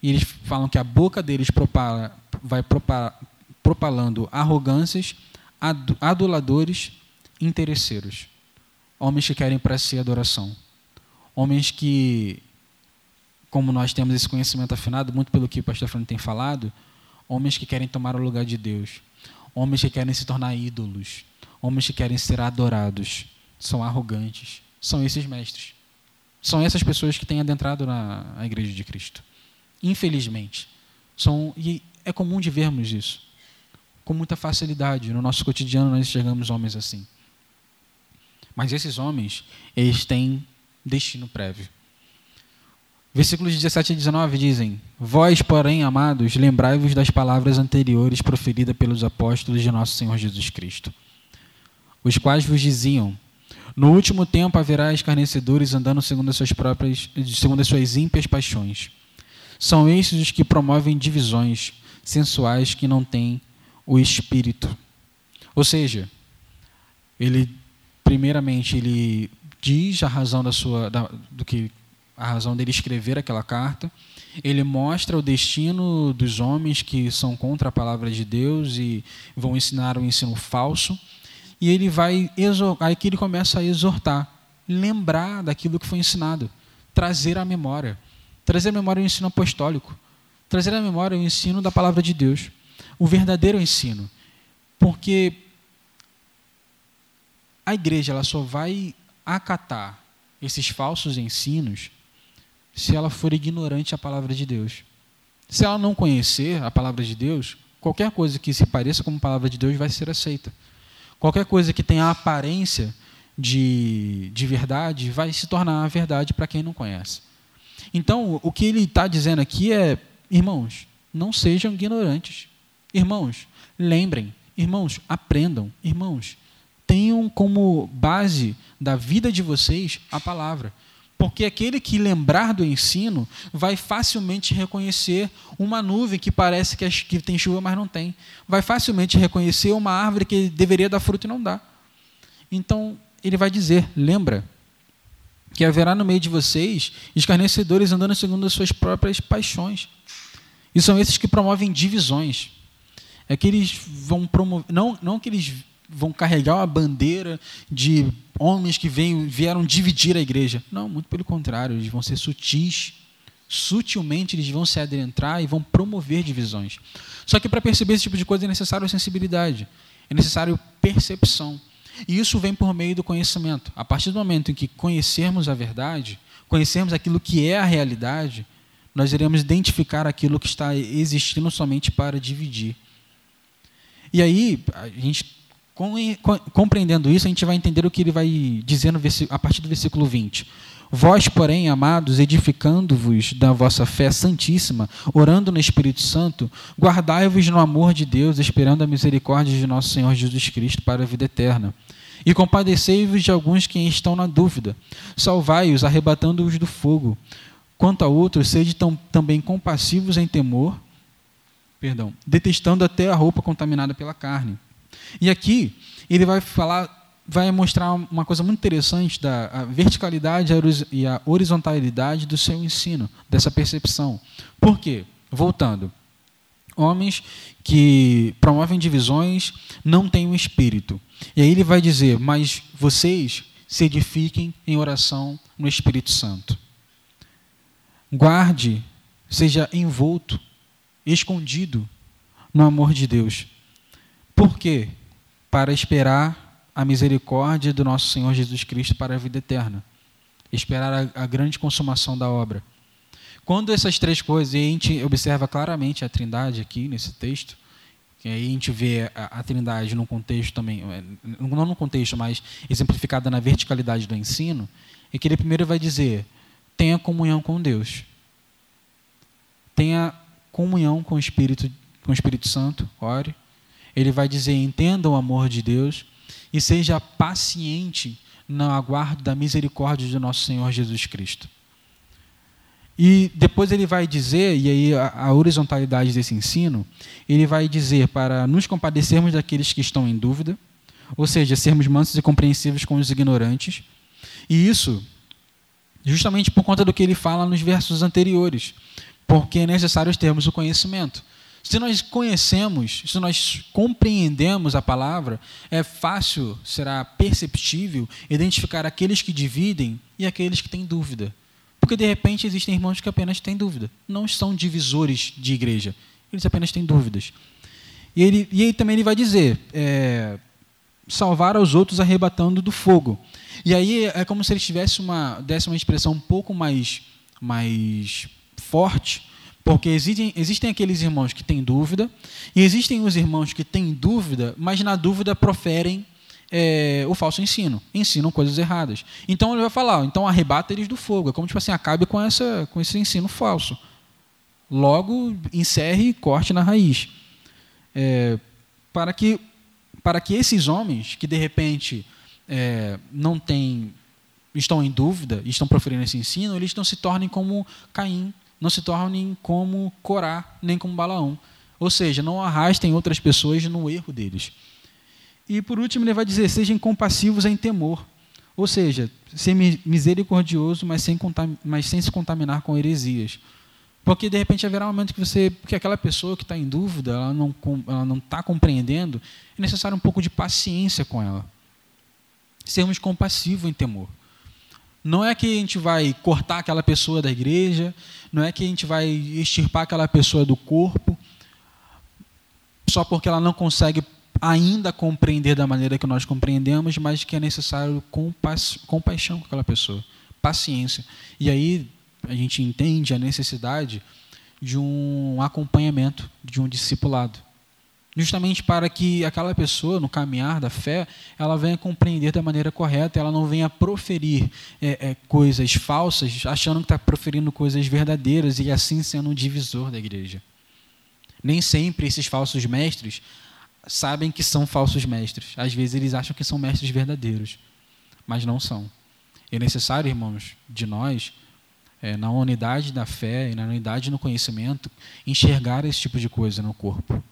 E eles falam que a boca deles propala, vai propala, propalando arrogâncias, aduladores, interesseiros. Homens que querem para si adoração. Homens que, como nós temos esse conhecimento afinado, muito pelo que o pastor Fernando tem falado, homens que querem tomar o lugar de Deus. Homens que querem se tornar ídolos. Homens que querem ser adorados. São arrogantes. São esses mestres. São essas pessoas que têm adentrado na igreja de Cristo. Infelizmente. São, e é comum de vermos isso. Com muita facilidade. No nosso cotidiano nós enxergamos homens assim. Mas esses homens, eles têm destino prévio. Versículos 17 e 19 dizem: Vós, porém, amados, lembrai-vos das palavras anteriores proferidas pelos apóstolos de nosso Senhor Jesus Cristo, os quais vos diziam: No último tempo haverá escarnecedores andando segundo as suas próprias, segundo as suas ímpias paixões. São estes os que promovem divisões sensuais que não têm o espírito. Ou seja, ele primeiramente ele diz a razão da sua da, do que a razão dele escrever aquela carta. Ele mostra o destino dos homens que são contra a palavra de Deus e vão ensinar um ensino falso. E ele vai aí que ele começa a exortar, lembrar daquilo que foi ensinado, trazer à memória, trazer à memória o ensino apostólico, trazer à memória o ensino da palavra de Deus, o verdadeiro ensino. Porque a igreja ela só vai acatar esses falsos ensinos se ela for ignorante à palavra de Deus. Se ela não conhecer a palavra de Deus, qualquer coisa que se pareça com a palavra de Deus vai ser aceita. Qualquer coisa que tenha a aparência de, de verdade vai se tornar a verdade para quem não conhece. Então, o que ele está dizendo aqui é: irmãos, não sejam ignorantes. Irmãos, lembrem. Irmãos, aprendam. Irmãos, tenham como base da vida de vocês a palavra. Porque aquele que lembrar do ensino vai facilmente reconhecer uma nuvem que parece que tem chuva, mas não tem. Vai facilmente reconhecer uma árvore que deveria dar fruto e não dá. Então, ele vai dizer: lembra que haverá no meio de vocês escarnecedores andando segundo as suas próprias paixões. E são esses que promovem divisões. É que eles vão promover, não, não que eles vão carregar uma bandeira de homens que vêm, vieram dividir a igreja. Não, muito pelo contrário, eles vão ser sutis. Sutilmente eles vão se adentrar e vão promover divisões. Só que para perceber esse tipo de coisa é necessário sensibilidade, é necessário percepção. E isso vem por meio do conhecimento. A partir do momento em que conhecermos a verdade, conhecermos aquilo que é a realidade, nós iremos identificar aquilo que está existindo somente para dividir. E aí, a gente compreendendo isso, a gente vai entender o que ele vai dizer a partir do versículo 20. Vós, porém, amados, edificando-vos da vossa fé santíssima, orando no Espírito Santo, guardai-vos no amor de Deus, esperando a misericórdia de nosso Senhor Jesus Cristo para a vida eterna. E compadecei-vos de alguns que estão na dúvida. Salvai-os, arrebatando-os do fogo. Quanto a outros, sede tão, também compassivos em temor, perdão, detestando até a roupa contaminada pela carne E aqui ele vai falar, vai mostrar uma coisa muito interessante da verticalidade e a horizontalidade do seu ensino, dessa percepção. Por quê? Voltando. Homens que promovem divisões não têm um espírito. E aí ele vai dizer: Mas vocês se edifiquem em oração no Espírito Santo. Guarde, seja envolto, escondido no amor de Deus. Por quê? Para esperar a misericórdia do nosso Senhor Jesus Cristo para a vida eterna. Esperar a, a grande consumação da obra. Quando essas três coisas, e a gente observa claramente a trindade aqui nesse texto, que aí a gente vê a, a trindade num contexto também, é, não no contexto, mas exemplificada na verticalidade do ensino, é que ele primeiro vai dizer, tenha comunhão com Deus. Tenha comunhão com o Espírito, com o Espírito Santo, ore. Ele vai dizer, entenda o amor de Deus e seja paciente no aguardo da misericórdia de nosso Senhor Jesus Cristo. E depois ele vai dizer, e aí a, horizontalidade desse ensino, ele vai dizer para nos compadecermos daqueles que estão em dúvida, ou seja, sermos mansos e compreensivos com os ignorantes. E isso, justamente por conta do que ele fala nos versos anteriores, porque é necessário termos o conhecimento. Se nós conhecemos, se nós compreendemos a palavra, é fácil, será perceptível identificar aqueles que dividem e aqueles que têm dúvida. Porque de repente existem irmãos que apenas têm dúvida. Não são divisores de igreja. Eles apenas têm dúvidas. E, ele, e aí também ele vai dizer: é, salvar aos outros arrebatando do fogo. E aí é como se ele tivesse uma, desse uma expressão um pouco mais, mais forte, porque existem, existem aqueles irmãos que têm dúvida, e existem os irmãos que têm dúvida, mas na dúvida proferem é, o falso ensino, ensinam coisas erradas. Então ele vai falar, então arrebata eles do fogo, é como tipo assim, acabe com, essa, com esse ensino falso. Logo, encerre e corte na raiz. É, para, que, para que esses homens que de repente é, não têm, estão em dúvida, estão proferindo esse ensino, eles não se tornem como Caim, não se tornem como Corá, nem como Balaão. Ou seja, não arrastem outras pessoas no erro deles. E por último, ele vai dizer: sejam compassivos em temor. Ou seja, ser misericordioso, mas sem, mas sem se contaminar com heresias. Porque de repente haverá um momento que você, que aquela pessoa que está em dúvida, ela não ela não está compreendendo, é necessário um pouco de paciência com ela. Sermos compassivos em temor. Não é que a gente vai cortar aquela pessoa da igreja, não é que a gente vai extirpar aquela pessoa do corpo, só porque ela não consegue ainda compreender da maneira que nós compreendemos, mas que é necessário compa compaixão com aquela pessoa, paciência. E aí a gente entende a necessidade de um acompanhamento, de um discipulado. Justamente para que aquela pessoa, no caminhar da fé, ela venha compreender da maneira correta, ela não venha proferir é, é, coisas falsas, achando que está proferindo coisas verdadeiras e assim sendo um divisor da igreja. Nem sempre esses falsos mestres sabem que são falsos mestres. Às vezes eles acham que são mestres verdadeiros, mas não são. É necessário, irmãos, de nós, é, na unidade da fé e na unidade no conhecimento, enxergar esse tipo de coisa no corpo.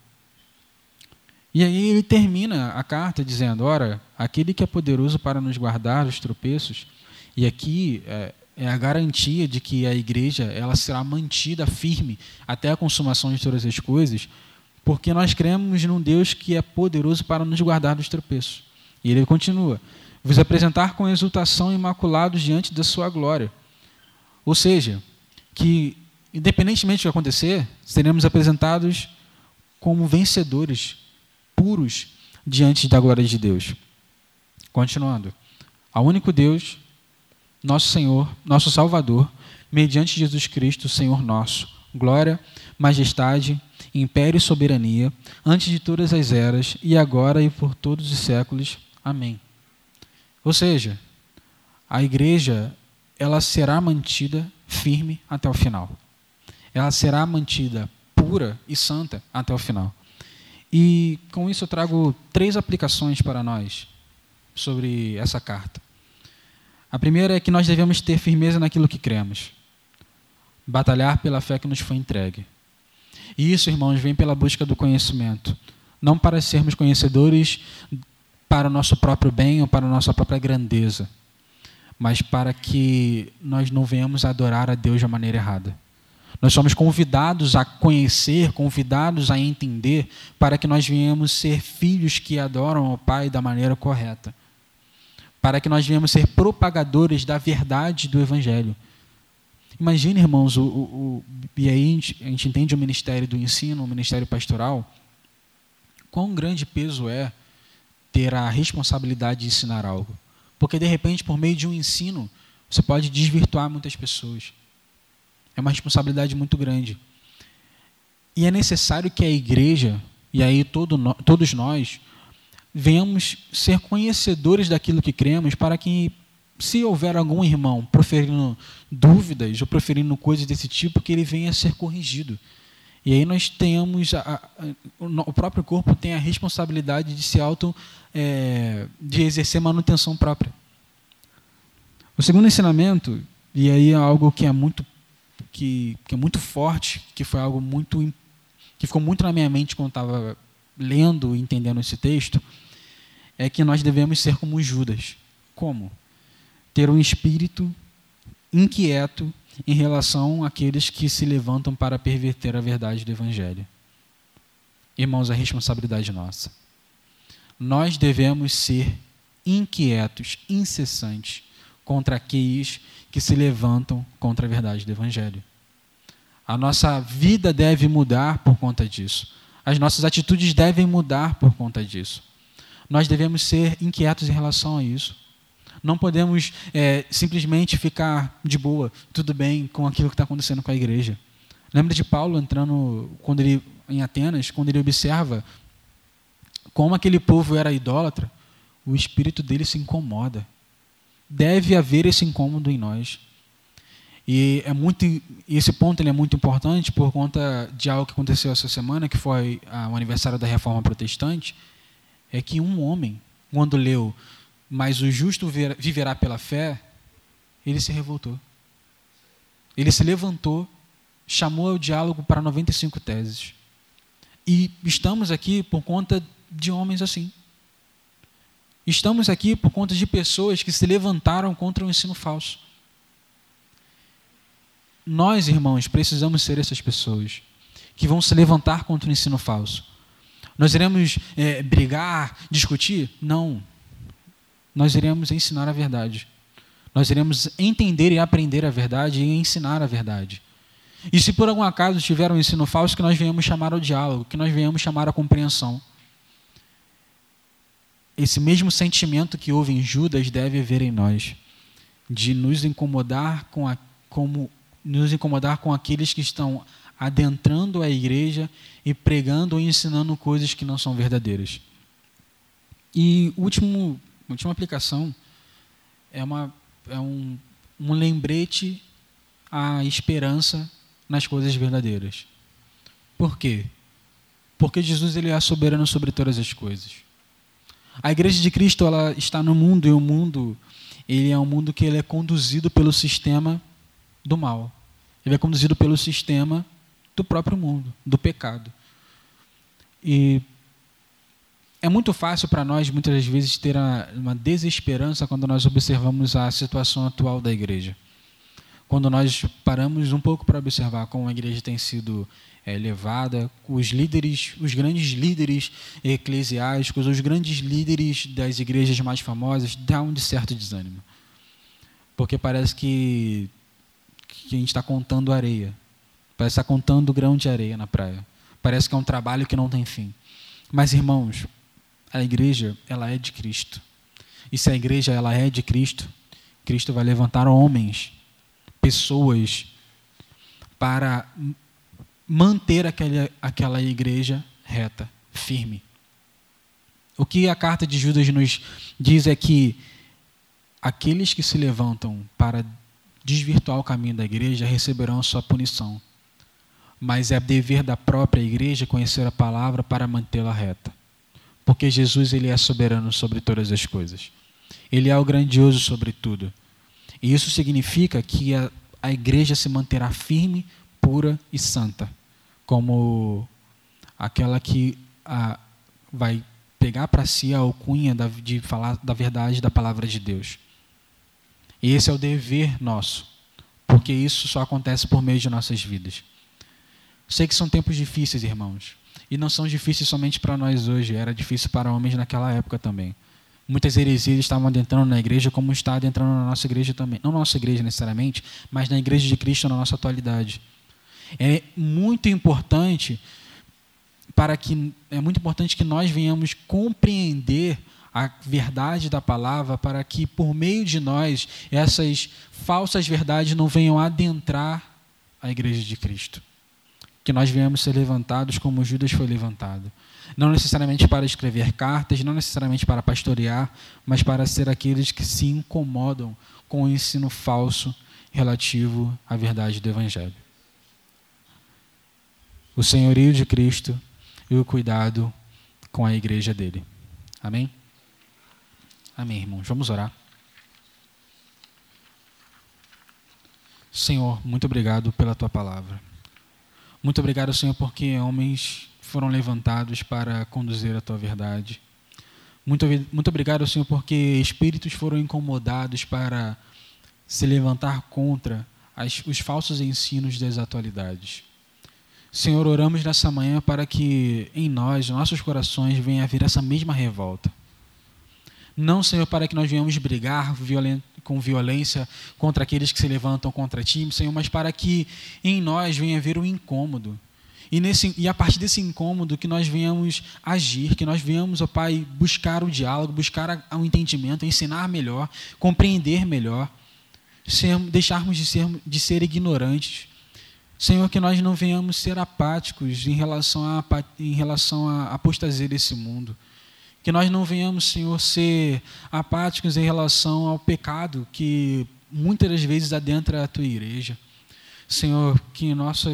E aí ele termina a carta dizendo: Ora, aquele que é poderoso para nos guardar dos tropeços, e aqui é, é a garantia de que a igreja ela será mantida firme até a consumação de todas as coisas, porque nós cremos num Deus que é poderoso para nos guardar dos tropeços. E ele continua: vos apresentar com exultação imaculados diante da sua glória. Ou seja, que independentemente do que acontecer, seremos apresentados como vencedores, puros diante da glória de Deus. Continuando. Ao único Deus, nosso Senhor, nosso Salvador, mediante Jesus Cristo, Senhor nosso. Glória, majestade império e soberania, antes de todas as eras, e agora e por todos os séculos. Amém. Ou seja, a igreja ela será mantida firme até o final. Ela será mantida pura e santa até o final. E com isso eu trago três aplicações para nós sobre essa carta. A primeira é que nós devemos ter firmeza naquilo que cremos, batalhar pela fé que nos foi entregue. E isso, irmãos, vem pela busca do conhecimento. não para sermos conhecedores para o nosso próprio bem ou para a nossa própria grandeza, mas para que nós não venhamos adorar a Deus de maneira errada. Nós somos convidados a conhecer, convidados a entender, para que nós venhamos ser filhos que adoram ao Pai da maneira correta. Para que nós venhamos ser propagadores da verdade do Evangelho. Imagine, irmãos, o, o, o, e aí a gente, a gente entende o ministério do ensino, o ministério pastoral, quão grande peso é ter a responsabilidade de ensinar algo. Porque, de repente, por meio de um ensino, você pode desvirtuar muitas pessoas. É uma responsabilidade muito grande. E é necessário que a igreja, e aí todo, todos nós, venhamos ser conhecedores daquilo que cremos, para que, se houver algum irmão proferindo dúvidas ou proferindo coisas desse tipo, que ele venha a ser corrigido. E aí nós temos, a, a, o próprio corpo tem a responsabilidade de se auto, é, de exercer manutenção própria. O segundo ensinamento, e aí é algo que é muito que, que é muito forte, que foi algo muito que ficou muito na minha mente quando estava lendo e entendendo esse texto, é que nós devemos ser como Judas. Como? Ter um espírito inquieto em relação àqueles que se levantam para perverter a verdade do Evangelho. Irmãos, a responsabilidade nossa. Nós devemos ser inquietos, incessantes contra aqueles que se levantam contra a verdade do Evangelho. A nossa vida deve mudar por conta disso. As nossas atitudes devem mudar por conta disso. Nós devemos ser inquietos em relação a isso. Não podemos é, simplesmente ficar de boa, tudo bem com aquilo que está acontecendo com a igreja. Lembra de Paulo entrando quando ele em Atenas, quando ele observa como aquele povo era idólatra, o espírito dele se incomoda deve haver esse incômodo em nós. E é muito, esse ponto ele é muito importante por conta de algo que aconteceu essa semana, que foi o aniversário da Reforma Protestante, é que um homem, quando leu "Mas o justo viverá pela fé", ele se revoltou. Ele se levantou, chamou ao diálogo para 95 teses. E estamos aqui por conta de homens assim. Estamos aqui por conta de pessoas que se levantaram contra o ensino falso. Nós, irmãos, precisamos ser essas pessoas que vão se levantar contra o ensino falso. Nós iremos é, brigar, discutir? Não. Nós iremos ensinar a verdade. Nós iremos entender e aprender a verdade e ensinar a verdade. E se por algum acaso tiver um ensino falso, que nós venhamos chamar ao diálogo, que nós venhamos chamar à compreensão esse mesmo sentimento que houve em Judas deve haver em nós, de nos incomodar com a, como nos incomodar com aqueles que estão adentrando a igreja e pregando ou ensinando coisas que não são verdadeiras. E último, última aplicação é, uma, é um, um lembrete à esperança nas coisas verdadeiras. Por quê? Porque Jesus ele é soberano sobre todas as coisas. A igreja de Cristo ela está no mundo e o mundo ele é um mundo que ele é conduzido pelo sistema do mal. Ele é conduzido pelo sistema do próprio mundo, do pecado. E é muito fácil para nós, muitas vezes, ter uma desesperança quando nós observamos a situação atual da igreja. Quando nós paramos um pouco para observar como a igreja tem sido é, levada, os líderes, os grandes líderes eclesiásticos, os grandes líderes das igrejas mais famosas, dá um certo desânimo. Porque parece que, que a gente está contando areia. Parece estar tá contando grão de areia na praia. Parece que é um trabalho que não tem fim. Mas, irmãos, a igreja, ela é de Cristo. E se a igreja ela é de Cristo, Cristo vai levantar homens, pessoas, para manter aquela, aquela igreja reta, firme. O que a carta de Judas nos diz é que aqueles que se levantam para desvirtuar o caminho da igreja receberão a sua punição. Mas é dever da própria igreja conhecer a palavra para mantê-la reta. Porque Jesus ele é soberano sobre todas as coisas. Ele é o grandioso sobre tudo. E isso significa que a, a igreja se manterá firme, pura e santa como aquela que a, vai pegar para si a alcunha de falar da verdade da palavra de Deus. E esse é o dever nosso, porque isso só acontece por meio de nossas vidas. Sei que são tempos difíceis, irmãos, e não são difíceis somente para nós hoje, era difícil para homens naquela época também. Muitas heresias estavam adentrando na igreja, como está adentrando na nossa igreja também. Não na nossa igreja necessariamente, mas na igreja de Cristo na nossa atualidade. É muito importante para que é muito importante que nós venhamos compreender a verdade da palavra para que por meio de nós essas falsas verdades não venham adentrar a igreja de Cristo. Que nós venhamos ser levantados como Judas foi levantado não necessariamente para escrever cartas, não necessariamente para pastorear, mas para ser aqueles que se incomodam com o ensino falso relativo à verdade do Evangelho. O senhorio de Cristo e o cuidado com a igreja dele. Amém? Amém, irmãos. Vamos orar. Senhor, muito obrigado pela tua palavra. Muito obrigado, Senhor, porque homens foram levantados para conduzir a tua verdade. Muito, muito obrigado, Senhor, porque espíritos foram incomodados para se levantar contra as, os falsos ensinos das atualidades. Senhor, oramos nessa manhã para que em nós, nossos corações, venha vir essa mesma revolta. Não, Senhor, para que nós venhamos brigar com violência contra aqueles que se levantam contra ti, Senhor, mas para que em nós venha vir o um incômodo e, nesse, e a partir desse incômodo que nós venhamos agir, que nós venhamos, ó Pai, buscar o diálogo, buscar o um entendimento, ensinar melhor, compreender melhor, ser, deixarmos de ser, de ser ignorantes. Senhor, que nós não venhamos ser apáticos em relação a, em relação à apostasia desse mundo. Que nós não venhamos, Senhor, ser apáticos em relação ao pecado que muitas das vezes adentra a tua igreja. Senhor, que nosso,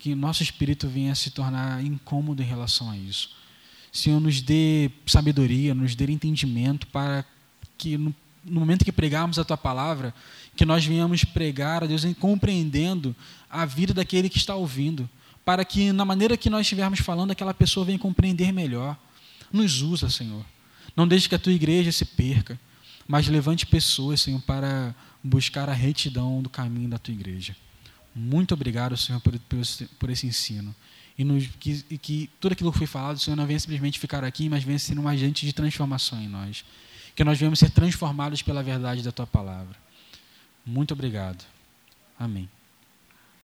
que nosso espírito venha se tornar incômodo em relação a isso. Senhor, nos dê sabedoria, nos dê entendimento para que no, no momento que pregarmos a tua palavra, que nós venhamos pregar a Deus compreendendo a vida daquele que está ouvindo, para que na maneira que nós estivermos falando, aquela pessoa venha compreender melhor. Nos usa, Senhor. Não deixe que a tua igreja se perca, mas levante pessoas, Senhor, para buscar a retidão do caminho da tua igreja. Muito obrigado, Senhor, por, por, por esse ensino. E, nos, que, e que tudo aquilo que foi falado, Senhor, não venha simplesmente ficar aqui, mas venha ser um agente de transformação em nós. Que nós venhamos ser transformados pela verdade da Tua palavra. Muito obrigado. Amém.